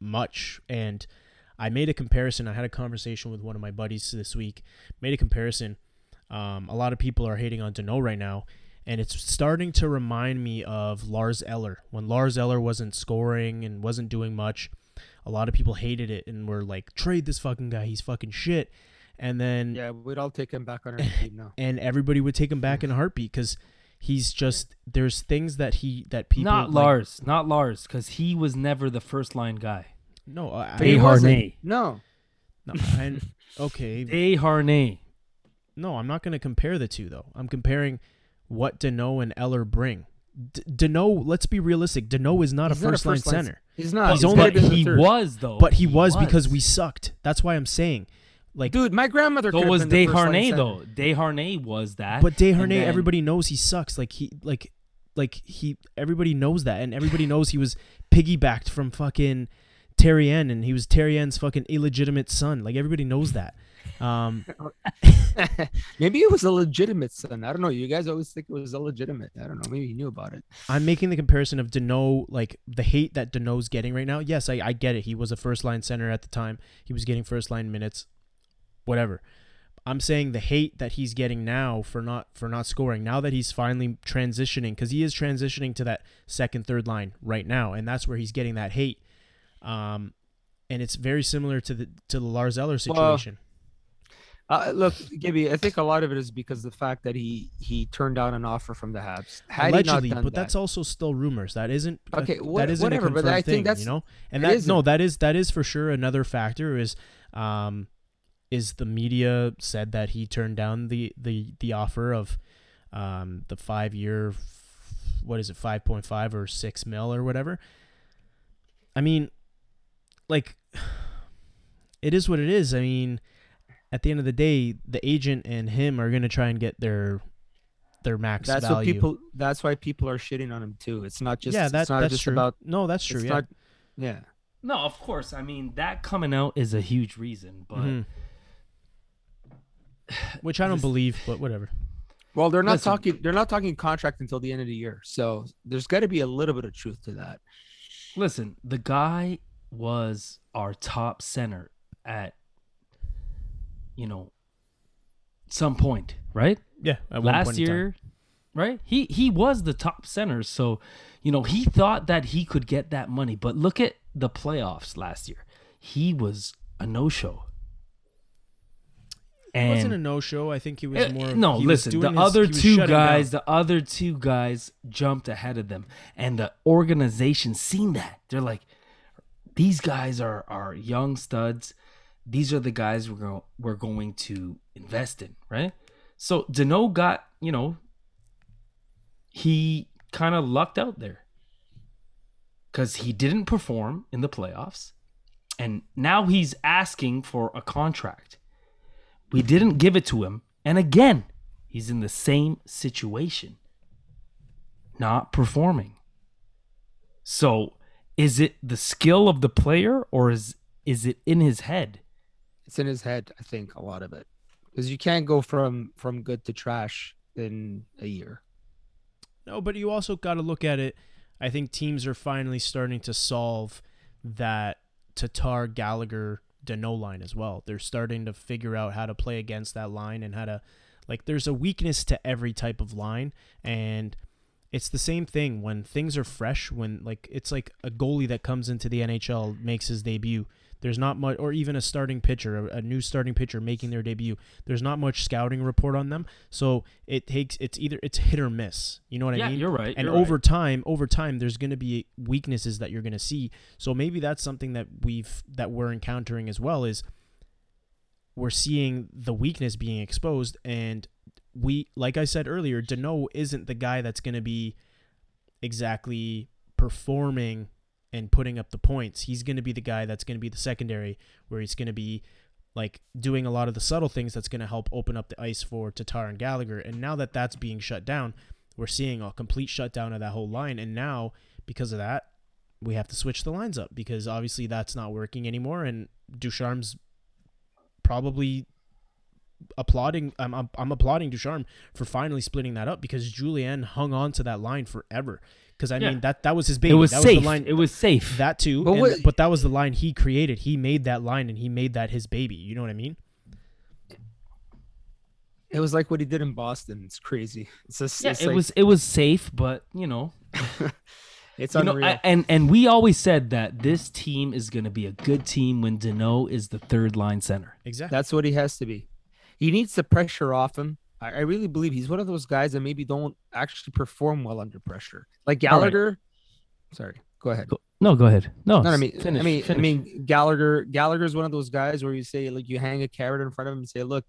much. And I made a comparison. I had a conversation with one of my buddies this week. Made a comparison. Um, a lot of people are hating on Danault right now, and it's starting to remind me of Lars Eller when Lars Eller wasn't scoring and wasn't doing much a lot of people hated it and were like, trade this fucking guy. He's fucking shit. And then, yeah, we'd all take him back on our team now. and everybody would take him back in a heartbeat because he's just, there's things that he, that people. not like- Lars, not Lars, because he was never the first line guy. No, uh, I, But he Hey, wasn't. Harney. No. no I, okay. Desharnais. No, I'm not going to compare the two though. I'm comparing what Danault and Eller bring. D- Danault, let's be realistic. Danault is not He's a first line center. He's not. He's He's only- only but he was though. But he was, because we sucked. That's why I'm saying. Like, Dude, my grandmother. So could've was been the first line Desharnais though. Desharnais was that. But and Desharnais, then- everybody knows he sucks. Like he, like, like he, everybody knows that, and everybody knows he was piggybacked from fucking Therrien, and he was Therrien's fucking illegitimate son. Like everybody knows that. Um, Maybe it was a legitimate son. I don't know. You guys always think it was illegitimate. I don't know. Maybe he knew about it. I'm making the comparison of Danault, like the hate that Danault's getting right now. Yes, I, I get it. He was a first line center at the time. He was getting first line minutes, whatever. I'm saying the hate that he's getting now for not for not scoring. Now that he's finally transitioning, because he is transitioning to that second, third line right now, and that's where he's getting that hate. Um, and it's very similar to the to the Lars Eller situation. Uh, look, Gibby, I think a lot of it is because the fact that he he turned down an offer from the Habs. Had Allegedly, he not done but that, that's also still rumors. That isn't a- Okay, what- that isn't whatever, a but confirmed I think thing, that's- you know. And that isn't. no, that is that is for sure another factor is um is the media said that he turned down the the the offer of um the 5 year what is it 5.5 or 6 mil or whatever. I mean like it is what it is. I mean at the end of the day, the agent and him are going to try and get their their max that's value. what people. That's why people are shitting on him too. It's not just. yeah, that, it's not that's just true. about. no, that's true. yeah. not. Yeah. No, of course. I mean, that coming out is a huge reason, but Mhm. Which I don't believe, but whatever. Well, they're not Listen. talking. They're not talking contract until the end of the year. So there's got to be a little bit of truth to that. listen, the guy was our top center at you know some point, right? Yeah, Last point in time. year, right? He he was the top center, so you know, he thought that he could get that money, but look at the playoffs last year. He was a no-show. It And wasn't a no-show. I think he was Uh, more. no, listen. The his- other two guys, down. the other two guys jumped ahead of them, and the organization seen that. They're like, these guys are are young studs. These are the guys we're going we're going to invest in, right? So Danault got you know, he kind of lucked out there because he didn't perform in the playoffs, and now he's asking for a contract. We didn't give it to him. And again, he's in the same situation, not performing. So, is it the skill of the player or is is it in his head? It's in his head. I think a lot of it, because you can't go from from good to trash in a year. No, but you also got to look at it. I think teams are finally starting to solve that Tatar Gallagher Danault line as well. They're starting to figure out how to play against that line and how to like there's a weakness to every type of line and it's the same thing when things are fresh when like it's like a goalie that comes into the NHL makes his debut. There's not much or even a starting pitcher a, a new starting pitcher making their debut. There's not much scouting report on them. So it takes it's either it's hit or miss. You know what Yeah, i mean? you're right, and you're over right. time over time there's going to be weaknesses that you're going to see. So maybe that's something that we've that we're encountering as well is we're seeing the weakness being exposed and we like I said earlier, Danault isn't the guy that's going to be exactly performing and putting up the points. He's going to be the guy that's going to be the secondary where he's going to be like doing a lot of the subtle things that's going to help open up the ice for Tatar and Gallagher. And now that that's being shut down, we're seeing a complete shutdown of that whole line and now because of that, we have to switch the lines up because obviously that's not working anymore and Ducharme's probably applauding I'm, I'm I'm applauding Ducharme for finally splitting that up because Julien hung on to that line forever because I Yeah. mean that that was his baby it was that safe. was the line it was safe. that too But but, what- but that was the line he created he made that line and he made that his baby you know what I mean It was like what he did in Boston. It's crazy. It's just. yeah, it's it like- was it was safe, but you know, It's you know, unreal. I- and and we always said that this team is going to be a good team when Danault is the third line center. exactly That's what he has to be. He needs the pressure off him. I, I really believe he's one of those guys that maybe don't actually perform well under pressure. Like All right. Gallagher. Sorry, go ahead. Go- No, go ahead. No, No, I mean, finish, I mean, I mean, Gallagher. Gallagher's one of those guys where you say like you hang a carrot in front of him and say, "Look,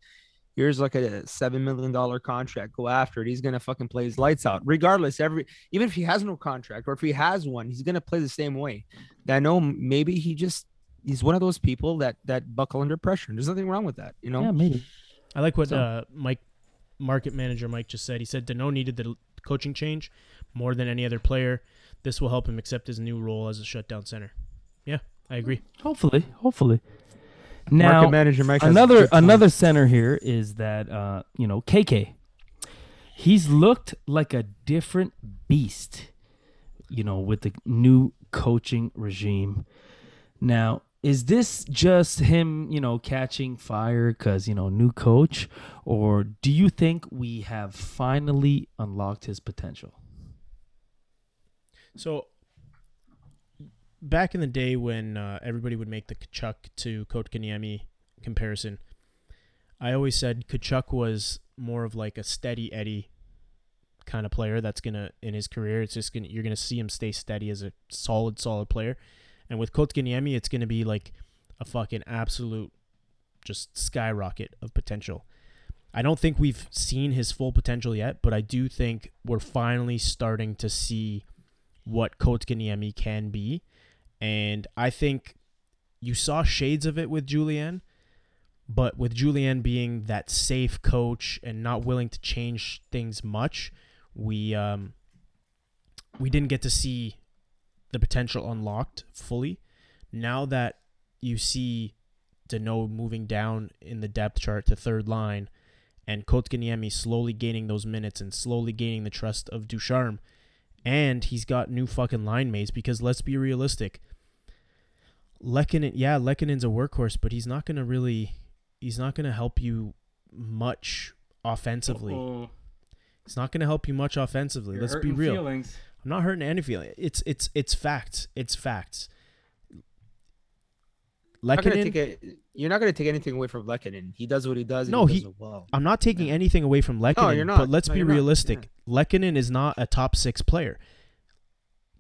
here's like a seven million dollar contract. Go after it. He's gonna fucking play his lights out, regardless. Every even if he has no contract or if he has one, he's gonna play the same way. I know maybe he just he's one of those people that that buckle under pressure. There's nothing wrong with that, you know. yeah, maybe. I like what So- uh, Mike, market manager Mike just said. He said Danault needed the coaching change more than any other player. This will help him accept his new role as a shutdown center. Yeah, I agree. Hopefully, hopefully. Now, Market manager Mike another another center here is that uh, you know KK. He's looked like a different beast, you know, with the new coaching regime. Now, is this just him, you know, catching fire because you know new coach, or do you think we have finally unlocked his potential? So back in the day when uh, everybody would make the Tkachuk to Kotkaniemi comparison, I always said Tkachuk was more of like a steady Eddie kind of player that's gonna in his career. It's just gonna you're gonna see him stay steady as a solid, solid player. And with Kotkaniemi, it's gonna be like a fucking absolute just skyrocket of potential. I don't think we've seen his full potential yet, but I do think we're finally starting to see what Kotkaniemi can be. And I think you saw shades of it with Julien, but with Julien being that safe coach and not willing to change things much, we um, we didn't get to see the potential unlocked fully. Now that you see Danault moving down in the depth chart to third line, and Kotkaniemi slowly gaining those minutes and slowly gaining the trust of Ducharme, and he's got new fucking line mates because let's be realistic. Lehkonen, yeah, Lehkonen's a workhorse, but he's not gonna really, he's not gonna help you much offensively. Uh-oh. He's not gonna help you much offensively. You're let's be real. Feelings. I'm not hurting any feeling. It's it's it's facts. It's facts. Lehkonen, you're not going to take anything away from Lehkonen. He does what he does. and No, he, he- well. I'm not taking anything away from Lehkonen, you're not. but let's No, be not. realistic. Lehkonen is not a top six player.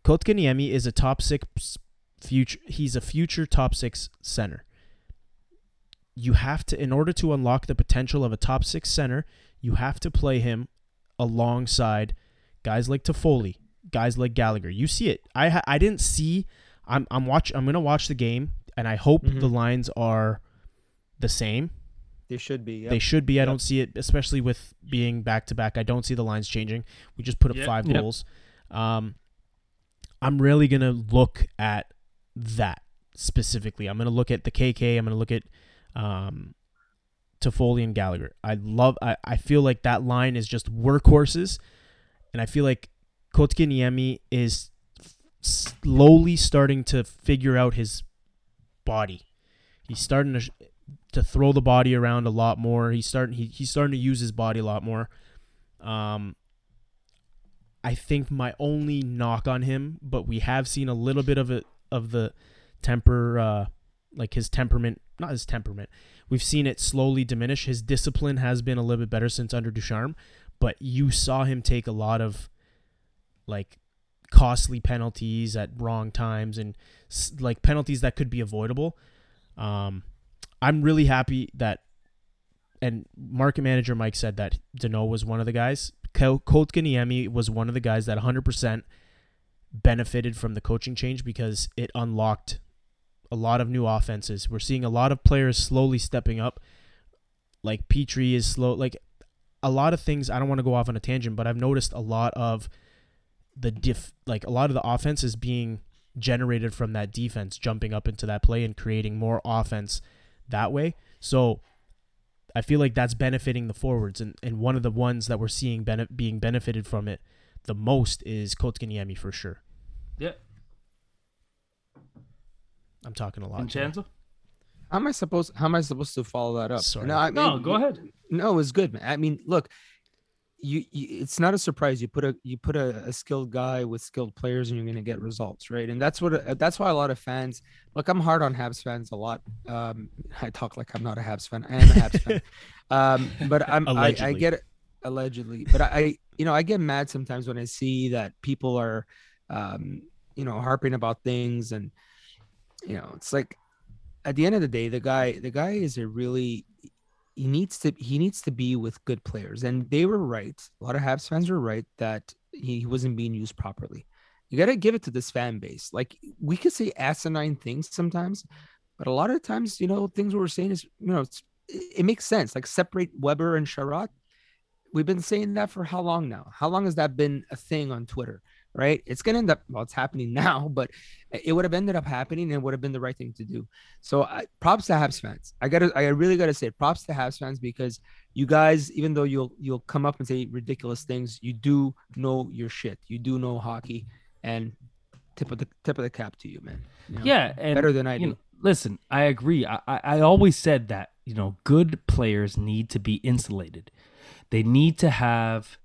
Kotkaniemi is a top six future. He's a future top six center. You have to, in order to unlock the potential of a top six center, you have to play him alongside guys like Toffoli, guys like Gallagher. You see it. I ha- I didn't see. I'm I'm watch. I'm gonna watch the game, and I hope Mhm. the lines are the same. They should be. They should be. I Yep. don't see it, especially with being back to back. I don't see the lines changing. We just put up Yep. five Yep. goals. Um, I'm really gonna look at that specifically. I'm gonna look at the KK. I'm gonna look at um, Toffoli and Gallagher. I love. I, I feel like that line is just workhorses, and I feel like Kotkaniemi is slowly starting to figure out his body. He's starting to to throw the body around a lot more. He's starting he, he's starting to use his body a lot more. Um I think my only knock on him, but we have seen a little bit of it of the temper uh like his temperament, not his temperament. We've seen it slowly diminish. His discipline has been a little bit better since under Ducharme, but you saw him take a lot of like costly penalties at wrong times and like penalties that could be avoidable. Um, I'm really happy that, and market manager Mike said that Danault was one of the guys. Ko- Kotkaniemi was one of the guys that 100% benefited from the coaching change because it unlocked a lot of new offenses. We're seeing a lot of players slowly stepping up. Like Petry is slow. Like a lot of things. I don't want to go off on a tangent, but I've noticed a lot of the diff. Like a lot of the offense is being generated from that defense jumping up into that play and creating more offense that way. So I feel like that's benefiting the forwards, and, and one of the ones that we're seeing bene- being benefited from it the most is Kotkaniemi for sure. Yeah. I'm talking a lot. today. Vincenzo? How am I supposed? How am I supposed to follow that up? Sorry. No, I No, go ahead. No, it's good, man. I mean, look, you, you it's not a surprise. You put a you put a, a skilled guy with skilled players, and you're gonna get results, right? And that's what uh, that's why a lot of fans. Look, I'm hard on Habs fans a lot. Um, I talk like I'm not a Habs fan. I am a Habs fan. Um, but I'm I, I get it allegedly, but I you know I get mad sometimes when I see that people are, um, you know, harping about things, and you know, it's like at the end of the day, the guy the guy is a really he needs to he needs to be with good players. And they were right. A lot of habs fans were right that he wasn't being used properly. You got to give it to this fan base. Like we could say asinine things sometimes but a lot of times you know things we're saying is you know it, makes sense. Like separate weber and Chiarot we've been saying that for how long now? How long has that been a thing on twitter right it's gonna end up well it's happening now but it would have ended up happening and it would have been the right thing to do so I, props to Habs fans. I gotta, I really gotta say props to Habs fans because you guys, even though you'll you'll come up and say ridiculous things, you do know your shit. You do know hockey, and tip of the tip of the cap to you, man. You know? Yeah, and better than I do. know, listen, I agree. I, I I always said that you know good players need to be insulated. They need to have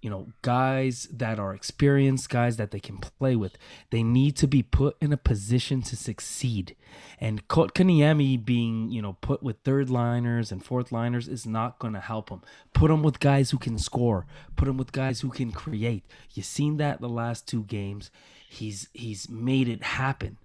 you know, guys that are experienced, guys that they can play with. They need to be put in a position to succeed. And Kotkaniemi being, you know, put with third liners and fourth liners is not going to help him. Put him with guys who can score. Put him with guys who can create. You've seen that the last two games. He's he's made it happen.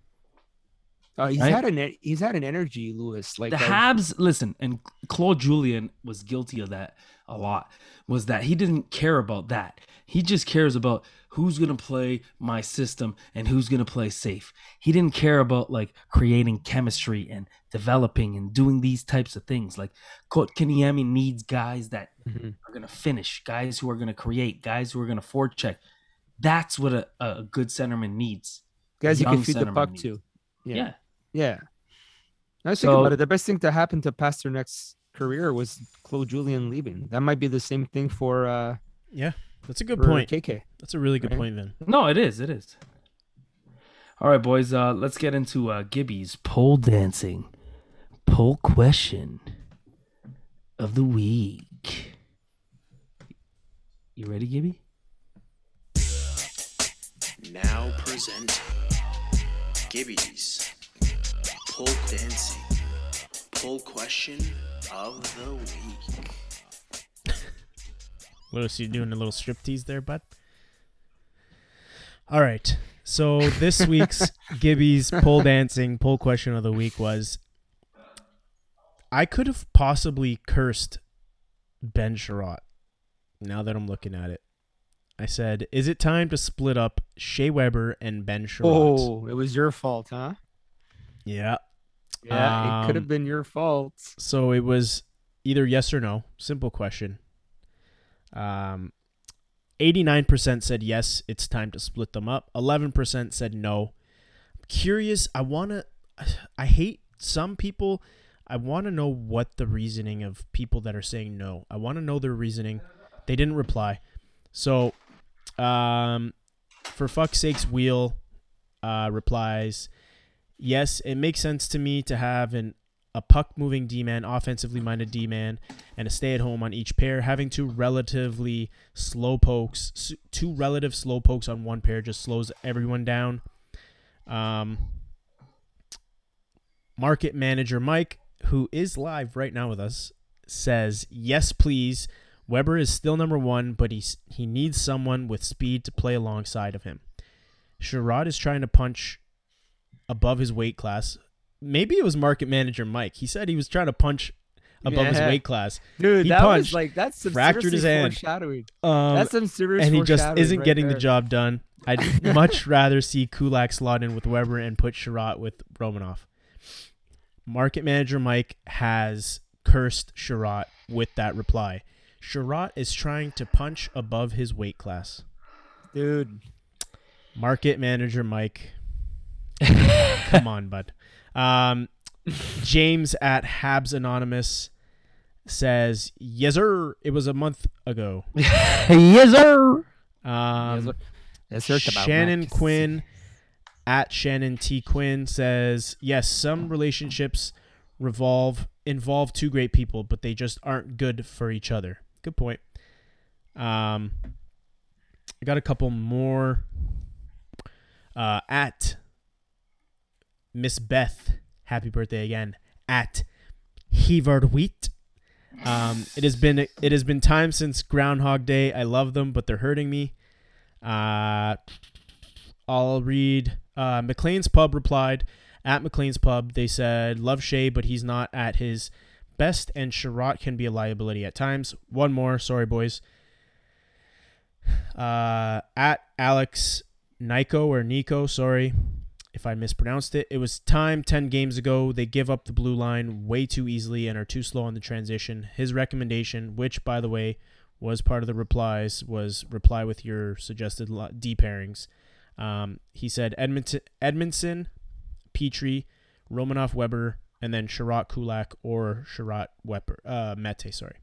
Uh, he's Right? had an he's had an energy, Lewis. Like the Habs, listen, and Claude Julien was guilty of that a lot. Was that he didn't care about that. He just cares about who's gonna play my system and who's gonna play safe. He didn't care about like creating chemistry and developing and doing these types of things. Like Kotkaniemi needs guys that Mhm. are gonna finish, guys who are gonna create, guys who are gonna forecheck. That's what a, a good centerman needs. guys you can feed the puck needs. to. Yeah. Yeah. Yeah. Now I think So- about it. The best thing to happen to Pastrnak's career was Claude Julien leaving. That might be the same thing for uh Yeah, that's a good point. KK. That's a really good Right. point, Vin. No, it is. It is. All right, boys. Uh, let's get into uh, Gibby's pole dancing poll question of the week. You ready, Gibby? Now present Gibby's Pole Dancing Poll Question of the Week. Lewis, you doing a little striptease there, bud? All right. So this week's Gibby's pole dancing poll question of the week was I could have possibly cursed Ben Chiarot now that I'm looking at it. I said, is it time to split up Shea Weber and Ben Chiarot? Oh, it was your fault, huh? Yeah. Yeah, it could have Um, been your fault. So it was either yes or no. Simple question. Um, 89% said yes, it's time to split them up. 11% said no. Curious, I want to I hate some people. I want to know what the reasoning of people that are saying no. I want to know their reasoning. They didn't reply. So, um for fuck's sakes, Wheel uh replies, "Yes, it makes sense to me to have an a puck moving D man, offensively minded D man, and a stay at home on each pair. Having two relatively slow pokes, two relative slow pokes on one pair just slows everyone down. Um, market manager Mike, who is live right now with us, says, Yes, please. Weber is still number one, but he's, he needs someone with speed to play alongside of him. Chiarot is trying to punch above his weight class. Maybe it was market manager Mike. He said he was trying to punch above his weight class. Dude, he that punched, was like that's some fractured his hand. foreshadowing. Um, That's some serious and he just isn't right getting the job done. I'd much rather see Kulak slot in with Weber and put Chiarot with Romanov. Market manager Mike has cursed Chiarot with that reply. Chiarot is trying to punch above his weight class. Dude, Market manager Mike. Come on, bud. Um, James at Habs Anonymous says, "Yes, sir. It was a month ago." yes, sir. Um, Yes, sir, it's about Shannon Max. Quinn at Shannon T Quinn says, "Yes, some relationships revolve involve two great people, but they just aren't good for each other." Good point. Um, I got a couple more. Uh, at Miss Beth, happy birthday again. At Hevard Wheat. Um, it has been it has been time since Groundhog Day. I love them, but they're hurting me. Uh, I'll read. Uh, McLean's Pub replied at McLean's Pub. They said, "Love Shea, but he's not at his best, and Chiarot can be a liability at times." One more, sorry boys. Uh, at Alex Nico or Nico, sorry if I mispronounced it. It was time 10 games ago. They give up the blue line way too easily and are too slow on the transition. His recommendation, which by the way was part of the replies, was reply with your suggested D pairings. Um, he said Edmonton, Edmundson, Petry, Romanov Weber, and then Chiarot Kulak or Chiarot Weber, uh, Mete, sorry.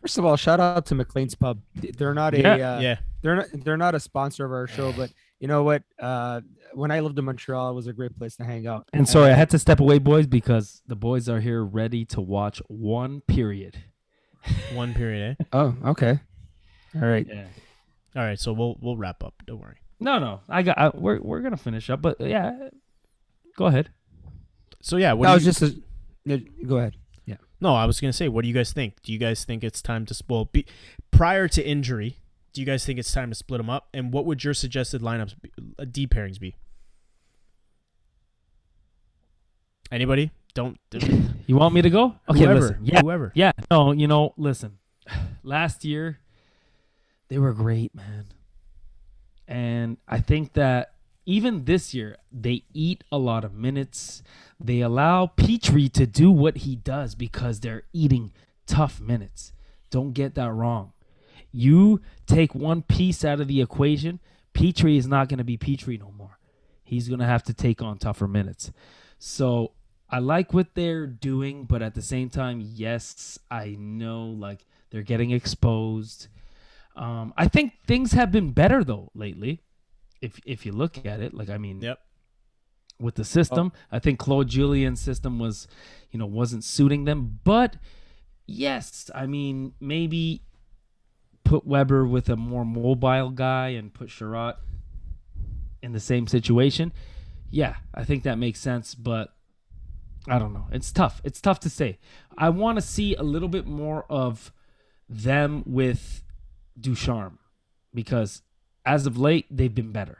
First of all, shout out to McLean's Pub. They're not a Yeah, uh, yeah. they're not they're not a sponsor of our show, but you know what? Uh, when I lived in Montreal, it was a great place to hang out. And sorry, I had to step away, boys, because the boys are here ready to watch one period. One period, eh? Oh, okay. All right. Yeah. All right, so we'll we'll wrap up. Don't worry. No, no. I got. I, we're we're gonna finish up, but yeah. Go ahead. So yeah, what That was you, just a. Go ahead. Yeah. No. I was gonna say, what do you guys think? Do you guys think it's time to spoil? be, prior to injury? Do you guys think it's time to split them up? And what would your suggested lineups, be, uh, D pairings be? Anybody? Don't. You want me to go? Okay, whoever. listen. Yeah, Whoever. yeah. No, you know, listen. Last year, they were great, man. And I think that even this year, they eat a lot of minutes. They allow Petry to do what he does because they're eating tough minutes. Don't get that wrong. You take one piece out of the equation, Petry is not going to be Petry no more. He's going to have to take on tougher minutes. So I like what they're doing, but at the same time, yes, I know like they're getting exposed. Um, I think things have been better though lately. If if you look at it, like I mean, Yep. with the system, I think Claude Julien's system was, you know, wasn't suiting them. But yes, I mean maybe put Weber with a more mobile guy and put Chiarot in the same situation. Yeah, I think that makes sense, but I don't know. It's tough. It's tough to say. I want to see a little bit more of them with Ducharme because as of late they've been better.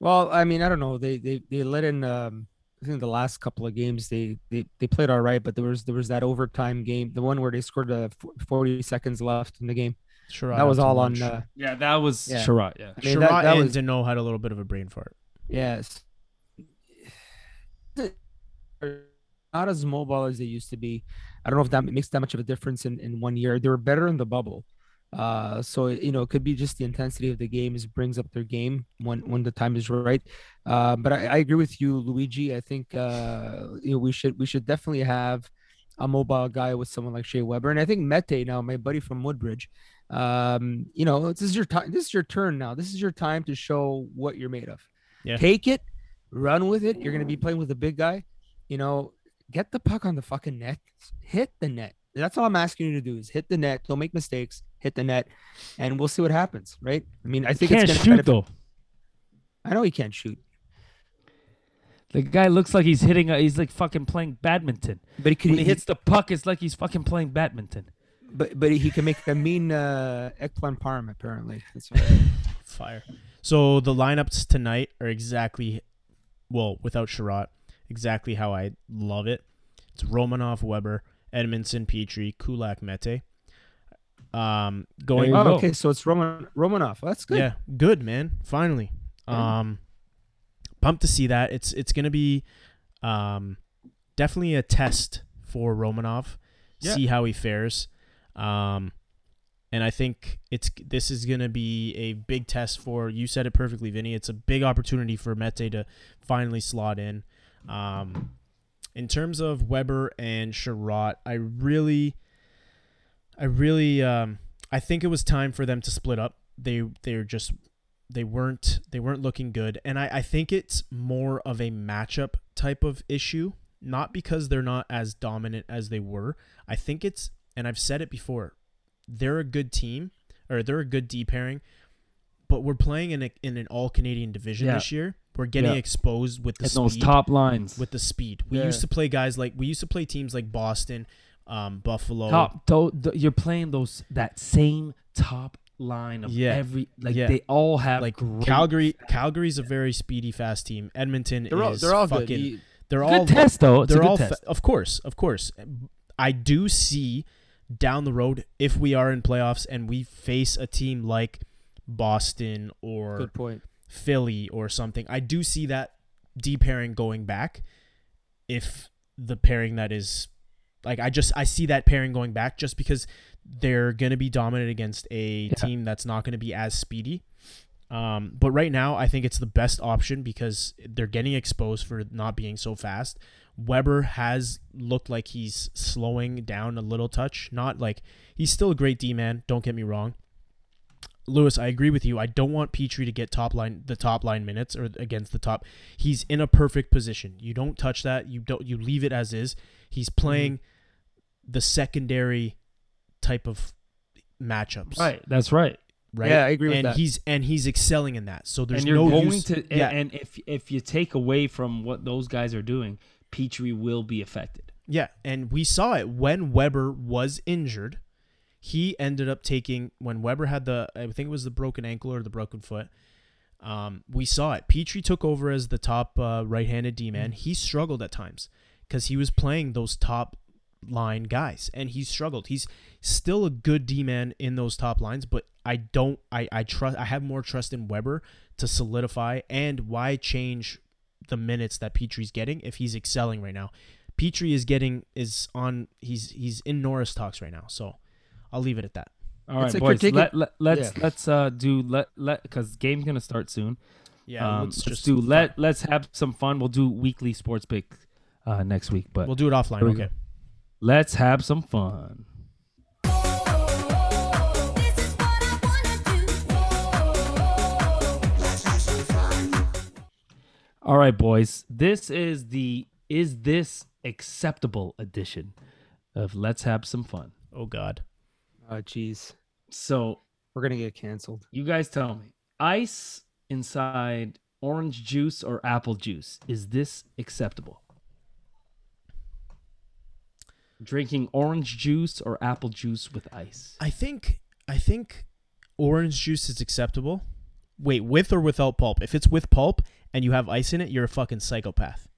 Well, I mean, I don't know. They they they let in. Um, I think the last couple of games they they they played all right, but there was there was that overtime game, the one where they scored uh, 40 seconds left in the game. Sure. that was all on. Uh, Yeah, that was Yeah. Chiarot. Yeah. I mean, that- Chiarot that and was- Danault had a little bit of a brain fart. Yes. Not as mobile as they used to be. I don't know if that makes that much of a difference in, in one year. They were better in the bubble. Uh, so you know, it could be just the intensity of the games brings up their game when when the time is right. Uh, but I, I agree with you, Luigi. I think uh, you know we should we should definitely have a mobile guy with someone like Shea Weber, and I think Mete now, my buddy from Woodbridge. Um, you know, this is your time. This is your turn now. This is your time to show what you're made of. Yeah. Take it, run with it. You're gonna be playing with a big guy. You know, get the puck on the fucking net. Hit the net. That's all I'm asking you to do is hit the net. Don't make mistakes. Hit the net, and we'll see what happens. Right? I mean, I think can't it's shoot benefit- though. I know he can't shoot, The guy looks like he's hitting. A, he's like fucking playing badminton. but he can. When he hits the puck, it's like he's fucking playing badminton. But but he can make a mean uh, eggplant parm. Apparently, that's what, Fire. So the lineups tonight are exactly, well, without Chiarot, exactly how I love it. It's Romanov, Weber, Edmundson, Petry, Kulak, Mete. Um, going. Oh, okay. So it's Roman Romanov. That's good. Yeah, good man. Finally, Yeah. um, pumped to see that. It's it's gonna be, um, definitely a test for Romanov. Yeah. See how he fares. Um, and I think it's this is gonna be a big test for. You said it perfectly, Vinny. It's a big opportunity for Mete to finally slot in. Um, in terms of Weber and Chiarot, I really, I really, um, I think it was time for them to split up. They they're just they weren't they weren't looking good, and I I think it's more of a matchup type of issue, not because they're not as dominant as they were. I think it's and I've said it before, they're a good team or they're a good D pairing, but we're playing in a, in an all Canadian division Yeah. this year. We're getting Yeah. exposed with the And speed those top lines. with the speed. We Yeah. used to play guys like we used to play teams like Boston, um, Buffalo. top, tho- th- you're playing those that same top line of Yeah. every like Yeah. they all have like great Calgary. Calgary's a very speedy, fast team. Edmonton They're all is they're all fucking. good. You- They're Good all test though. It's they're good all test. fa- of course, of course. I do see down the road if we are in playoffs and we face a team like Boston or Good point. Philly or something. I do see that D pairing going back if the pairing that is like I just I see that pairing going back just because they're going to be dominant against a Yeah. team that's not going to be as speedy. Um, but right now, I think it's the best option because they're getting exposed for not being so fast. Weber has looked like he's slowing down a little touch. Not like he's still a great D man. Don't get me wrong. Lewis, I agree with you. I don't want Petry to get top line the top line minutes or against the top. He's in a perfect position. You don't touch that. You don't you leave it as is. He's mm-hmm. playing the secondary type of matchups. Right. That's right. right? Yeah, I agree with and that. he's and he's excelling in that. So there's and you're no going use, to yeah, and if if you take away from what those guys are doing, Petry will be affected. Yeah, and we saw it when Weber was injured. He ended up taking when Weber had the I think it was the broken ankle or the broken foot. Um, we saw it. Petry took over as the top uh, right-handed D man. He struggled at times because he was playing those top line guys, and he struggled. He's still a good D man in those top lines, but I don't. I I trust. I have more trust in Weber to solidify. And why change the minutes that Petry's getting if he's excelling right now? Petry is getting is on. He's he's in Norris talks right now. So I'll leave it at that. All right, It's like boys. you're let, let let's Yeah. let's uh do let let because game's gonna start soon. Yeah, um, let's let's just do let let's have some fun. We'll do weekly sports pick uh next week, but We'll do it offline. Okay. go. let's have some fun. All right, boys. This is the is this acceptable edition of Let's Have Some Fun. Oh God. Oh, jeez. So We're gonna get canceled. you guys tell me, ice inside orange juice or apple juice, is this acceptable? Drinking orange juice or apple juice with ice? I think I think orange juice is acceptable. Wait, with or without pulp? If it's with pulp and you have ice in it, you're a fucking psychopath.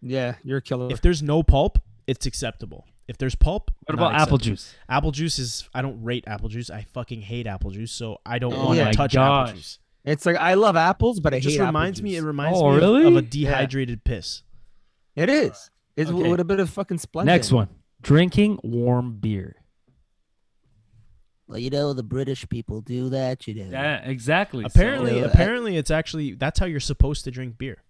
Yeah, you're a killer. If there's no pulp, it's acceptable. If there's pulp, What not about apple juice? Apple juice is I don't rate apple juice. I fucking hate apple juice, so I don't Oh want to touch gosh. apple juice. it's like I love apples, but I It just hate apple reminds me. It reminds Oh, me of- really? of, a Yeah. dehydrated piss. It is. It's Okay. with a bit of fucking splendid. Next one. Drinking warm beer. Well, you know the British people do that. You know. Yeah, exactly. Apparently, So- apparently, it's actually that's how you're supposed to drink beer.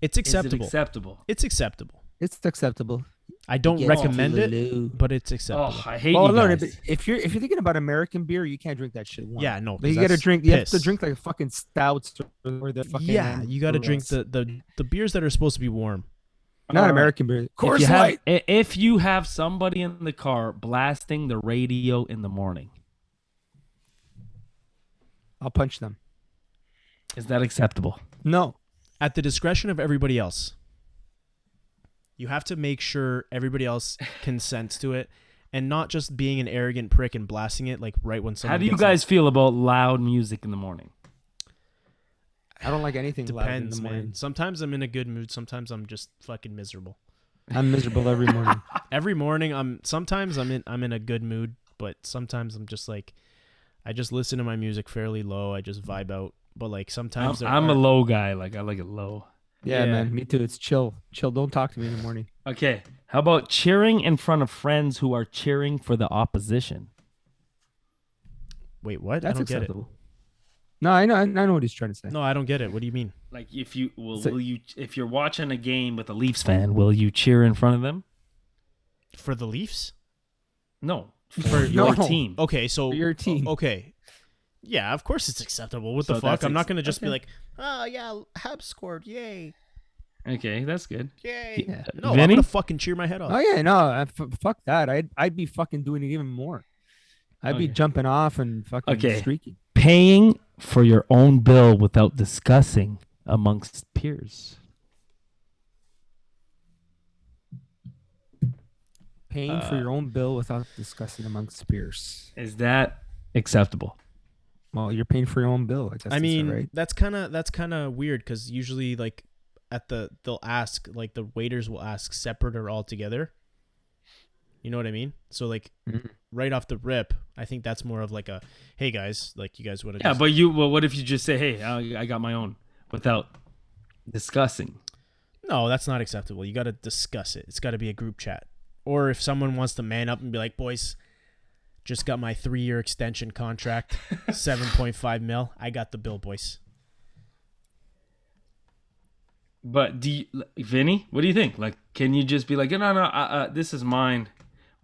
It's So, is it acceptable. acceptable? it's acceptable. It's acceptable. I don't Get recommend to it, but it's acceptable. Oh, I hate Well, you no, no, if you're if you're thinking about American beer, you can't drink that shit warm. Yeah, no, But 'cause you gotta that's drink. You have to drink like fucking stouts or the fucking. yeah, you got to drink the the, the the beers that are supposed to be warm. Not Alright. American beer. if Course you, have, if you have somebody in the car blasting the radio in the morning, I'll punch them. is that acceptable? No. At the discretion of everybody else. You have to make sure everybody else consents to it, and not just being an arrogant prick and blasting it like right when someone. How do you gets guys feel about loud music in the morning? I don't like anything loud in Depends, the man. Sometimes I'm in a good mood. Sometimes I'm just fucking miserable. I'm miserable every morning. Every morning, I'm. Sometimes I'm in. I'm in a good mood, but sometimes I'm just like, I just listen to my music fairly low. I just vibe out. But like I'm, sometimes I'm a low guy. Like I like it low. Yeah, Yeah. man. Me too. It's chill. Chill. Don't talk to me in the morning. Okay. How about cheering in front of friends who are cheering for the opposition? Wait, what? That's I don't get it. Acceptable. No, I know. I know what he's trying to say. No, I don't get it. What do you mean? Like if you will, So- will you if you're watching a game with a Leafs fan, will you cheer in front of them? For the Leafs? No, for For your no. team. Okay, so For your team. Okay, yeah, of course it's acceptable. What So the fuck? that's I'm not ex- gonna just be okay. like, oh yeah, Habs scored, yay, Okay, that's good. yay. Yeah. No, I'm Vinny? gonna fucking cheer my head off. Oh yeah, no, I, f- fuck that. I'd I'd be fucking doing it even more. I'd be Okay. jumping off and fucking Okay. streaking. Paying for your own bill without discussing amongst peers. Paying for Uh, your own bill without discussing amongst peers. Is that acceptable? Well, you're paying for your own bill. I guess I mean, right. that's kind of that's kind of weird because usually like at the they'll ask like the waiters will ask separate or all together. You know what I mean? So like Mhm. right off the rip, I think that's more of like a, hey guys, like you guys would. Yeah, but you. Well, what if you just say, "Hey, I, I got my own," without discussing? No, that's not acceptable. You got to discuss it. It's got to be a group chat. Or if someone wants to man up and be like, "Boys, just got my 3-year extension contract, 7.5 mil. I got the bill, boys." But do you, Vinny? What do you think? Like, can you just be like, "No, no, uh, uh, this is mine,"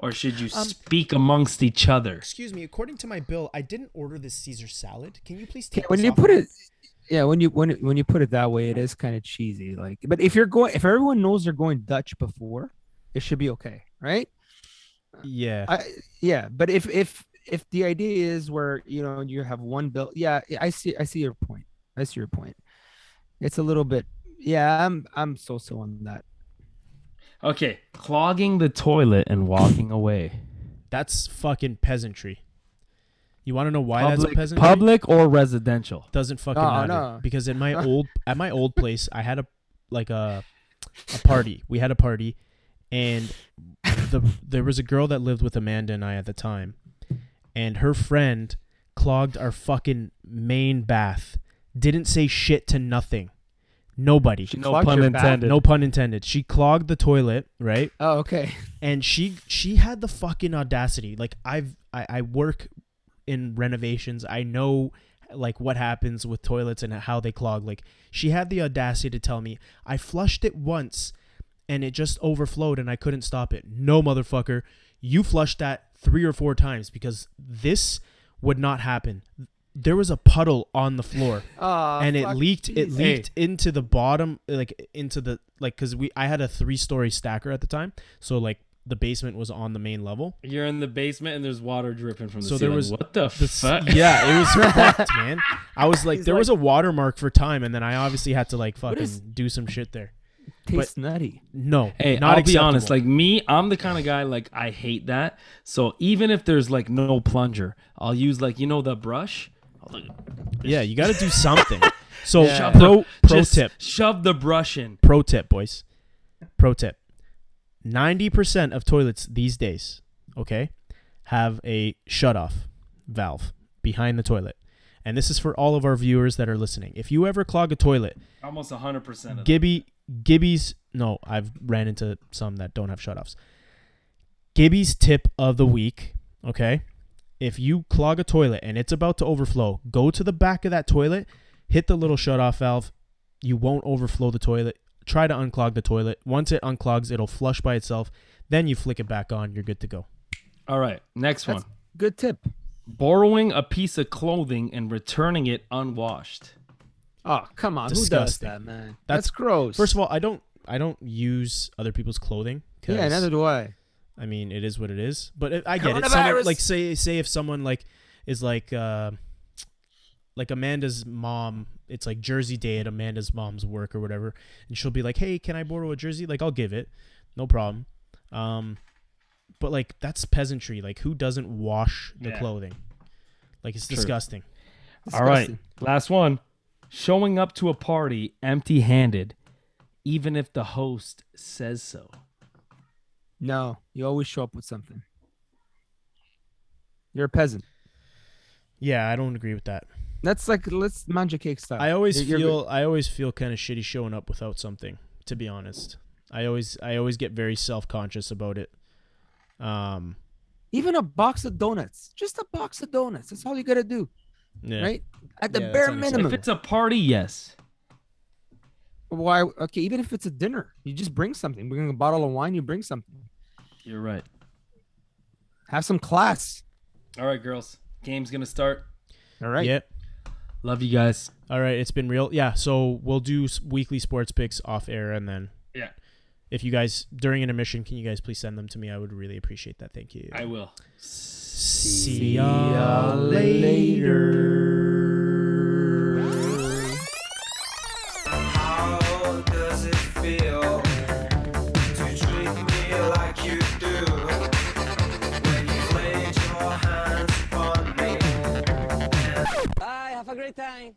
or should you Um, speak amongst each other? Excuse me, according to my bill, I didn't order this Caesar salad. Can you please Yeah, take when this you off put it, yeah, when you when it- when you put it that way, it is kind of cheesy. Like, but if you're going, if everyone knows they're going Dutch before, it should be okay, right? Yeah. I, yeah, but if if if the idea is where you know you have one bill, yeah, I see. I see your point. I see your point. It's a little bit. Yeah, I'm. I'm so so on that. Okay, clogging the toilet and walking away. That's fucking peasantry. You want to know why that's a Public, peasantry? public or residential? doesn't fucking No, matter no. because in my old at my old place I had a like a a party. We had a party and the there was a girl that lived with Amanda and I at the time and her friend clogged our fucking main bath. Didn't say shit to nothing. Nobody. She No pun intended. No pun intended. She clogged the toilet, right? Oh, okay. and she she had the fucking audacity like i've I, I work in renovations i know like what happens with toilets and how they clog like she had the audacity to tell me i flushed it once and it just overflowed and i couldn't stop it no motherfucker you flushed that three or four times because this would not happen there was a puddle on the floor Oh, and it fuck, leaked it jeez. leaked into the bottom like into the like because we i had a three story stacker at the time so like the basement was on the main level You're in the basement and there's water dripping from the So there was what the, the, fuck? yeah it was fucked man i was like He's there was a like- watermark for time and then i obviously had to like fucking is- do some shit there Tastes nutty. no Hey, not I'll be honest. Like me, I'm the kind of guy like I hate that. So even if there's like no plunger, I'll use like you know the brush. I'll like, yeah you got to do something. So Yeah. pro pro just tip. Shove the brush in. pro tip boys. Pro tip. 90% of toilets these days okay have a shut off valve behind the toilet. And this is for all of our viewers that are listening. If you ever clog a toilet Almost 100 percent of gibby gibby's no i've ran into some that don't have shut offs gibby's tip of the week okay if you clog a toilet and it's about to overflow go to the back of that toilet hit the little shut off valve you won't overflow the toilet try to unclog the toilet once it unclogs it'll flush by itself then you flick it back on you're good to go All right, next That's- one. Good tip. Borrowing a piece of clothing and returning it unwashed. Oh, come on. Disgusting. Who does that, man? That's- That's, gross. first of all i don't i don't use other people's clothing 'cause- yeah, neither do I. I mean, it is what it is. But it, I get it. Someone, like say say if someone like is like uh like Amanda's mom, it's like Jersey Day at Amanda's mom's work or whatever, and she'll be like, "Hey, can I borrow a jersey?" Like I'll give it, no problem. Um, but like that's peasantry. Like who doesn't wash the Yeah. clothing? Like it's True. disgusting. All right, last one. Showing up to a party empty-handed, even if the host says so. No, you always show up with something. You're a peasant. Yeah, I don't agree with that. That's like let's manja cake style. I always You're- you're feel I always feel kind of shitty showing up without something. To be honest, I always I always get very self conscious about it. Um, even a box of donuts, just a box of donuts. That's all you gotta do, yeah. right? At the Yeah, bare minimum. If it's a party, yes. Why? Okay, even if it's a dinner, you just bring something. Bring a bottle of wine. You bring something. You're right. Have some class. All right, girls. Game's gonna start. All right. Yep. Love you guys. All right, it's been real. Yeah, so we'll do weekly sports picks off air, and then Yeah. if you guys during intermission, can you guys please send them to me? I would really appreciate that. Thank you. I will. See ya later. How time.